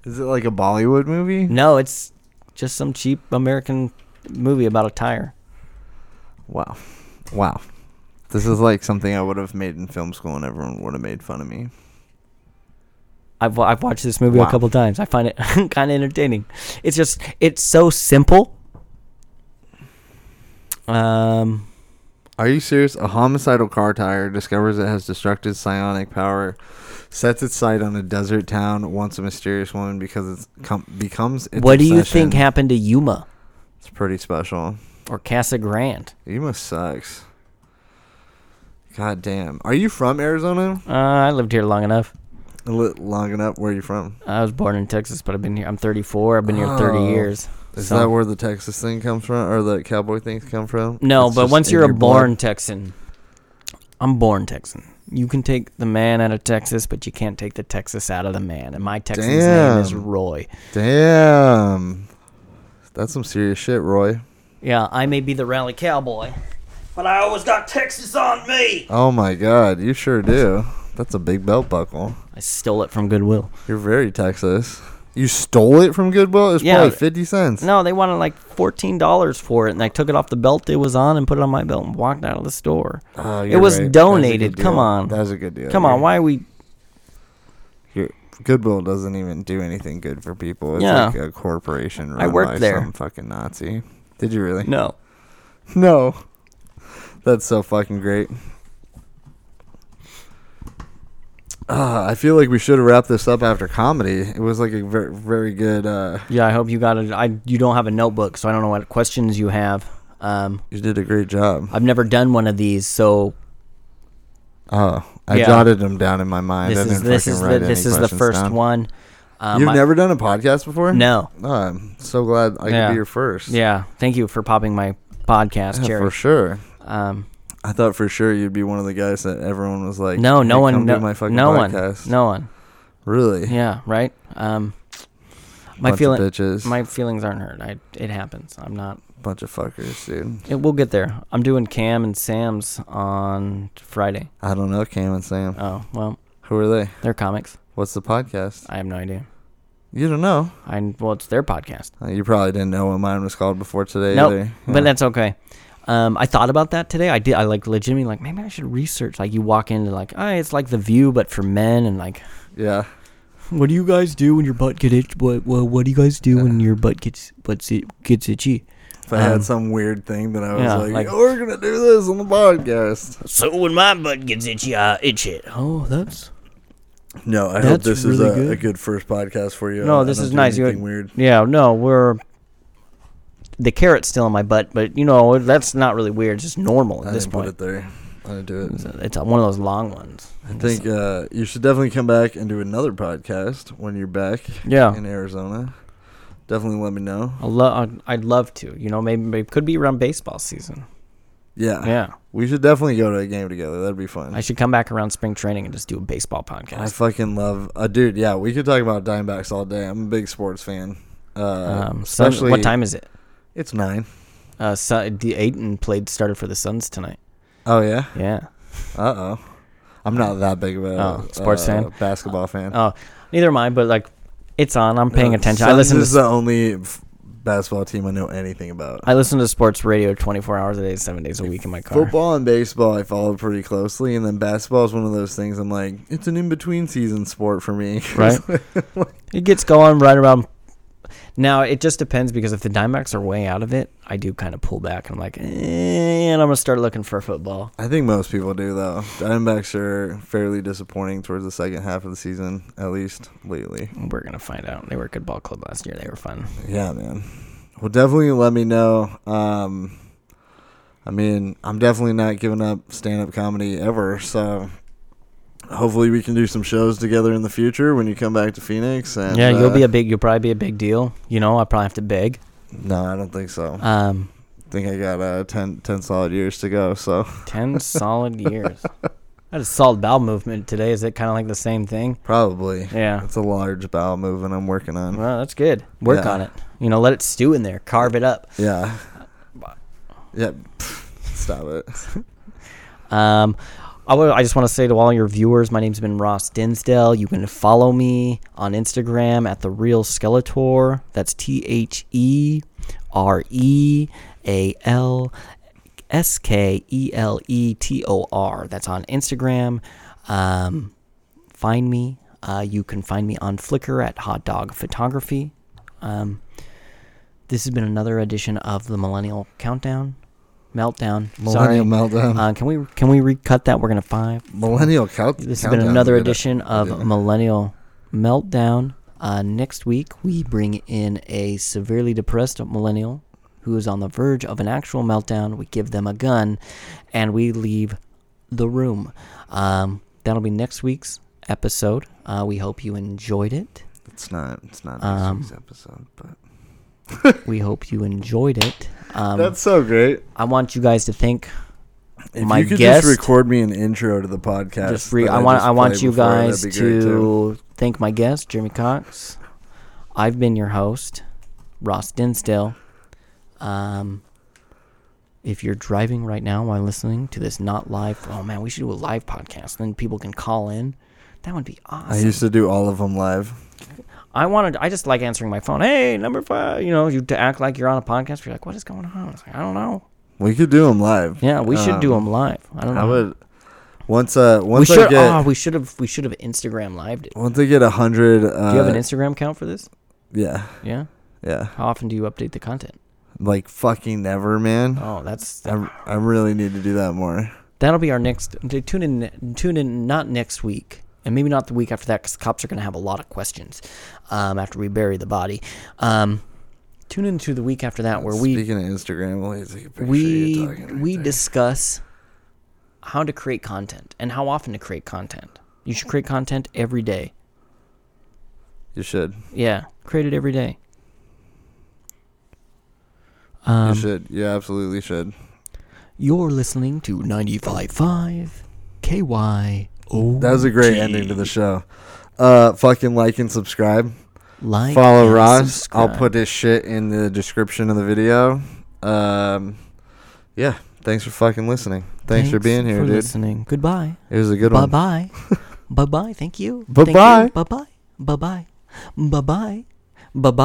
Is it like a Bollywood movie? No, it's just some cheap American movie about a tire. Wow. Wow. This is like something I would have made in film school and everyone would have made fun of me. I've wa- I've watched this movie Wow. a couple times. I find it kind of entertaining. It's just it's so simple. Um, Are you serious? A homicidal car tire discovers it has destructive psionic power, sets its sight on a desert town, wants a mysterious woman because it com- becomes its what do you think happened to Yuma It's pretty special. Or Casa Grande? Yuma sucks. God damn. Are you from Arizona? Uh, I lived here long enough. Long enough. Where are you from? I was born in Texas, but I've been here. I'm 34. I've been here 30 Oh. years. Is So- that where the Texas thing comes from, or the cowboy things come from? No, It's but just once in you're a your blood? born Texan, I'm born Texan. You can take the man out of Texas, but you can't take the Texas out of the man. And my Texan's name is Damn. Roy. Damn, that's some serious shit, Roy. Yeah, I may be the rally cowboy, but I always got Texas on me. Oh my God, you sure do. That's a big belt buckle. I stole it from Goodwill. You're very Texas. You stole it from Goodwill? It's Yeah. probably fifty cents. No, they wanted like fourteen dollars for it, and I took it off the belt it was on and put it on my belt and walked out of the store. Oh, It you're was right. That's a donated. good Come deal. on. That's a good deal. Come on, You're- why are we? you're- Goodwill doesn't even do anything good for people. It's Yeah. like a corporation run I worked by there. some fucking Nazi. Did you really? No, No. That's so fucking great. Uh, I feel like we should have wrapped this up after comedy. It was like a very, very good. Uh, yeah, I hope you got it. I you don't have a notebook, so I don't know what questions you have. Um, you did a great job. I've never done one of these, so Oh, I Yeah. jotted them down in my mind. this I is didn't this fucking is write the any this is the questions first down. one. Um, You've I- never done a podcast before? No. Oh, I'm so glad I Yeah. could be your first. Yeah, thank you for popping my podcast, Yeah, Jerry. for sure. Um, I thought for sure you'd be one of the guys that everyone was like, no, no "Hey, one, no, do my fucking no one, podcast." no one. really. Yeah, right. Um, my Bunch of feeling, bitches. my feelings aren't hurt. I, it happens. I'm not. bunch of fuckers, dude. It, we'll get there. I'm doing Cam and Sam's on Friday. I don't know, Cam and Sam. Oh well, Who are they? they're comics. What's the podcast? I have no idea. You don't know. I well, it's their podcast. Uh, you probably didn't know what mine was called before today Nope, either. but that's okay. Um, I thought about that today. I did. I like legitimately like maybe I should research. Like you walk into like, oh, it's like the View but for men, and like, yeah. what do you guys do when your butt gets itched? What what, what do you guys do when your butt gets butt gets itchy? If I had Um, some weird thing that I was yeah, like, like- "Oh, we're gonna do this on the podcast. So when my butt gets itchy, I itch it. Oh, that's No, I hope That's this really is a, good. a good first podcast for you. No, I this don't is do nice. You- anything weird. yeah. No, we're the carrot's still in my butt, but you know that's not really weird. It's just normal at I this didn't put point. it there. I didn't do it. It's, one of those long ones. I think uh, you should definitely come back and do another podcast when you're back Yeah. in Arizona. Definitely let me know. I love. I'd love to. You know, maybe, maybe it could be around baseball season. Yeah. Yeah, We should definitely go to a game together. That'd be fun. I should come back around spring training and just do a baseball podcast. I fucking love, uh, dude. Yeah, we could talk about Diamondbacks all day. I'm a big sports fan. Uh, Um, Sun- especially what time is it? It's nine. Uh, Sun, the Ayton played started for the Suns tonight. Oh yeah. Yeah. Uh oh. I'm not that big of a Oh, sports uh, fan? basketball fan. Oh, neither am I. But like, it's on. I'm paying Uh, attention. I listen to is the only f- basketball team I know anything about. I listen to sports radio 24 hours a day, seven days a week in my car. Football and baseball I follow pretty closely, and then basketball is one of those things. I'm like, it's an in between season sport for me. Right. It gets going right around. Now it just depends because if the Diamondbacks are way out of it, I do kind of pull back and I'm like, eh, and I'm gonna start looking for football. I think most people do though. Diamondbacks are fairly disappointing towards the second half of the season, at least lately. We're gonna find out. They were a good ball club last year. They were fun. Yeah, man. Well, definitely let me know. Um, I mean, I'm definitely not giving up stand up comedy ever. So hopefully we can do some shows together in the future when you come back to Phoenix. And yeah, you'll uh, be a big. You'll probably be a big deal. You know, I probably have to beg. No, I don't think so. Um, I think I got uh, 10, 10 solid years to go. So ten solid years. I had a solid bowel movement today. Is it kind of like the same thing? Probably. Yeah. It's a large bowel movement I'm working on. Well, that's good. Work Yeah. on it. You know, let it stew in there. Carve it up. Yeah. Yeah. Stop it. Um, I just want to say to all your viewers, my name's been Ross Dinsdale. You can follow me on Instagram at the Real Skeletor. That's T H E R E A L S K E L E T O R. That's on Instagram. Um, find me. Uh, you can find me on Flickr at Hot Dog Photography. Um, this has been another edition of the Millennial Countdown. Meltdown. Millennial Sorry. meltdown. Uh, can we can we recut that? We're gonna five. Millennial count. This has been another edition of Millennial Meltdown. Uh, next week we bring in a severely depressed millennial who is on the verge of an actual meltdown. We give them a gun, and we leave the room. Um, that'll be next week's episode. Uh, we hope you enjoyed it. It's not. It's not Um, week's episode, but We hope you enjoyed it. Um, that's so great. I want you guys to think If my you could guest- just record me an intro to the podcast, just re- I want just I want you before, guys be great, too. to thank my guest, Jeremy Cox. I've been your host, Ross Dinsdale. Um, if you're driving right now while listening to this not live, oh man, we should do a live podcast. Then people can call in. That would be awesome. I used to do all of them live. I wanted. I just like answering my phone. Hey, number five. You know, you to act like you're on a podcast. You're like, what is going on? It's like, I don't know. We could do them live. Yeah, we should do Um, them live. I don't know. I would. Once uh, we once I get Oh, we should have. We should have Instagram lived it. once I get a hundred. Uh, Do you have an Instagram account for this? Yeah, Yeah. yeah. How often do you update the content? Like fucking never, man. Oh, that's I, I really need to do that more. that'll be our next. Tune in. Tune in. Not next week, and maybe not the week after that, because cops are going to have a lot of questions um, after we bury the body. Um, tune in to the week after that, where we Speaking of Instagram, let me take a we right we there. discuss how to create content and how often to create content. You should create content every day. You should. Yeah, create it every day. Um, you should. You absolutely should. You're listening to 95.5 That was a great ending to the show. Uh, fucking like and subscribe. Like Follow Ross. I'll put his shit in the description of the video. Um, yeah. Thanks for fucking listening. Thanks, for being here, for dude. listening. Goodbye. It was a good Bye one. Bye bye. bye bye. Thank you. Bye-bye. Bye bye. Bye bye. Bye bye. Bye bye.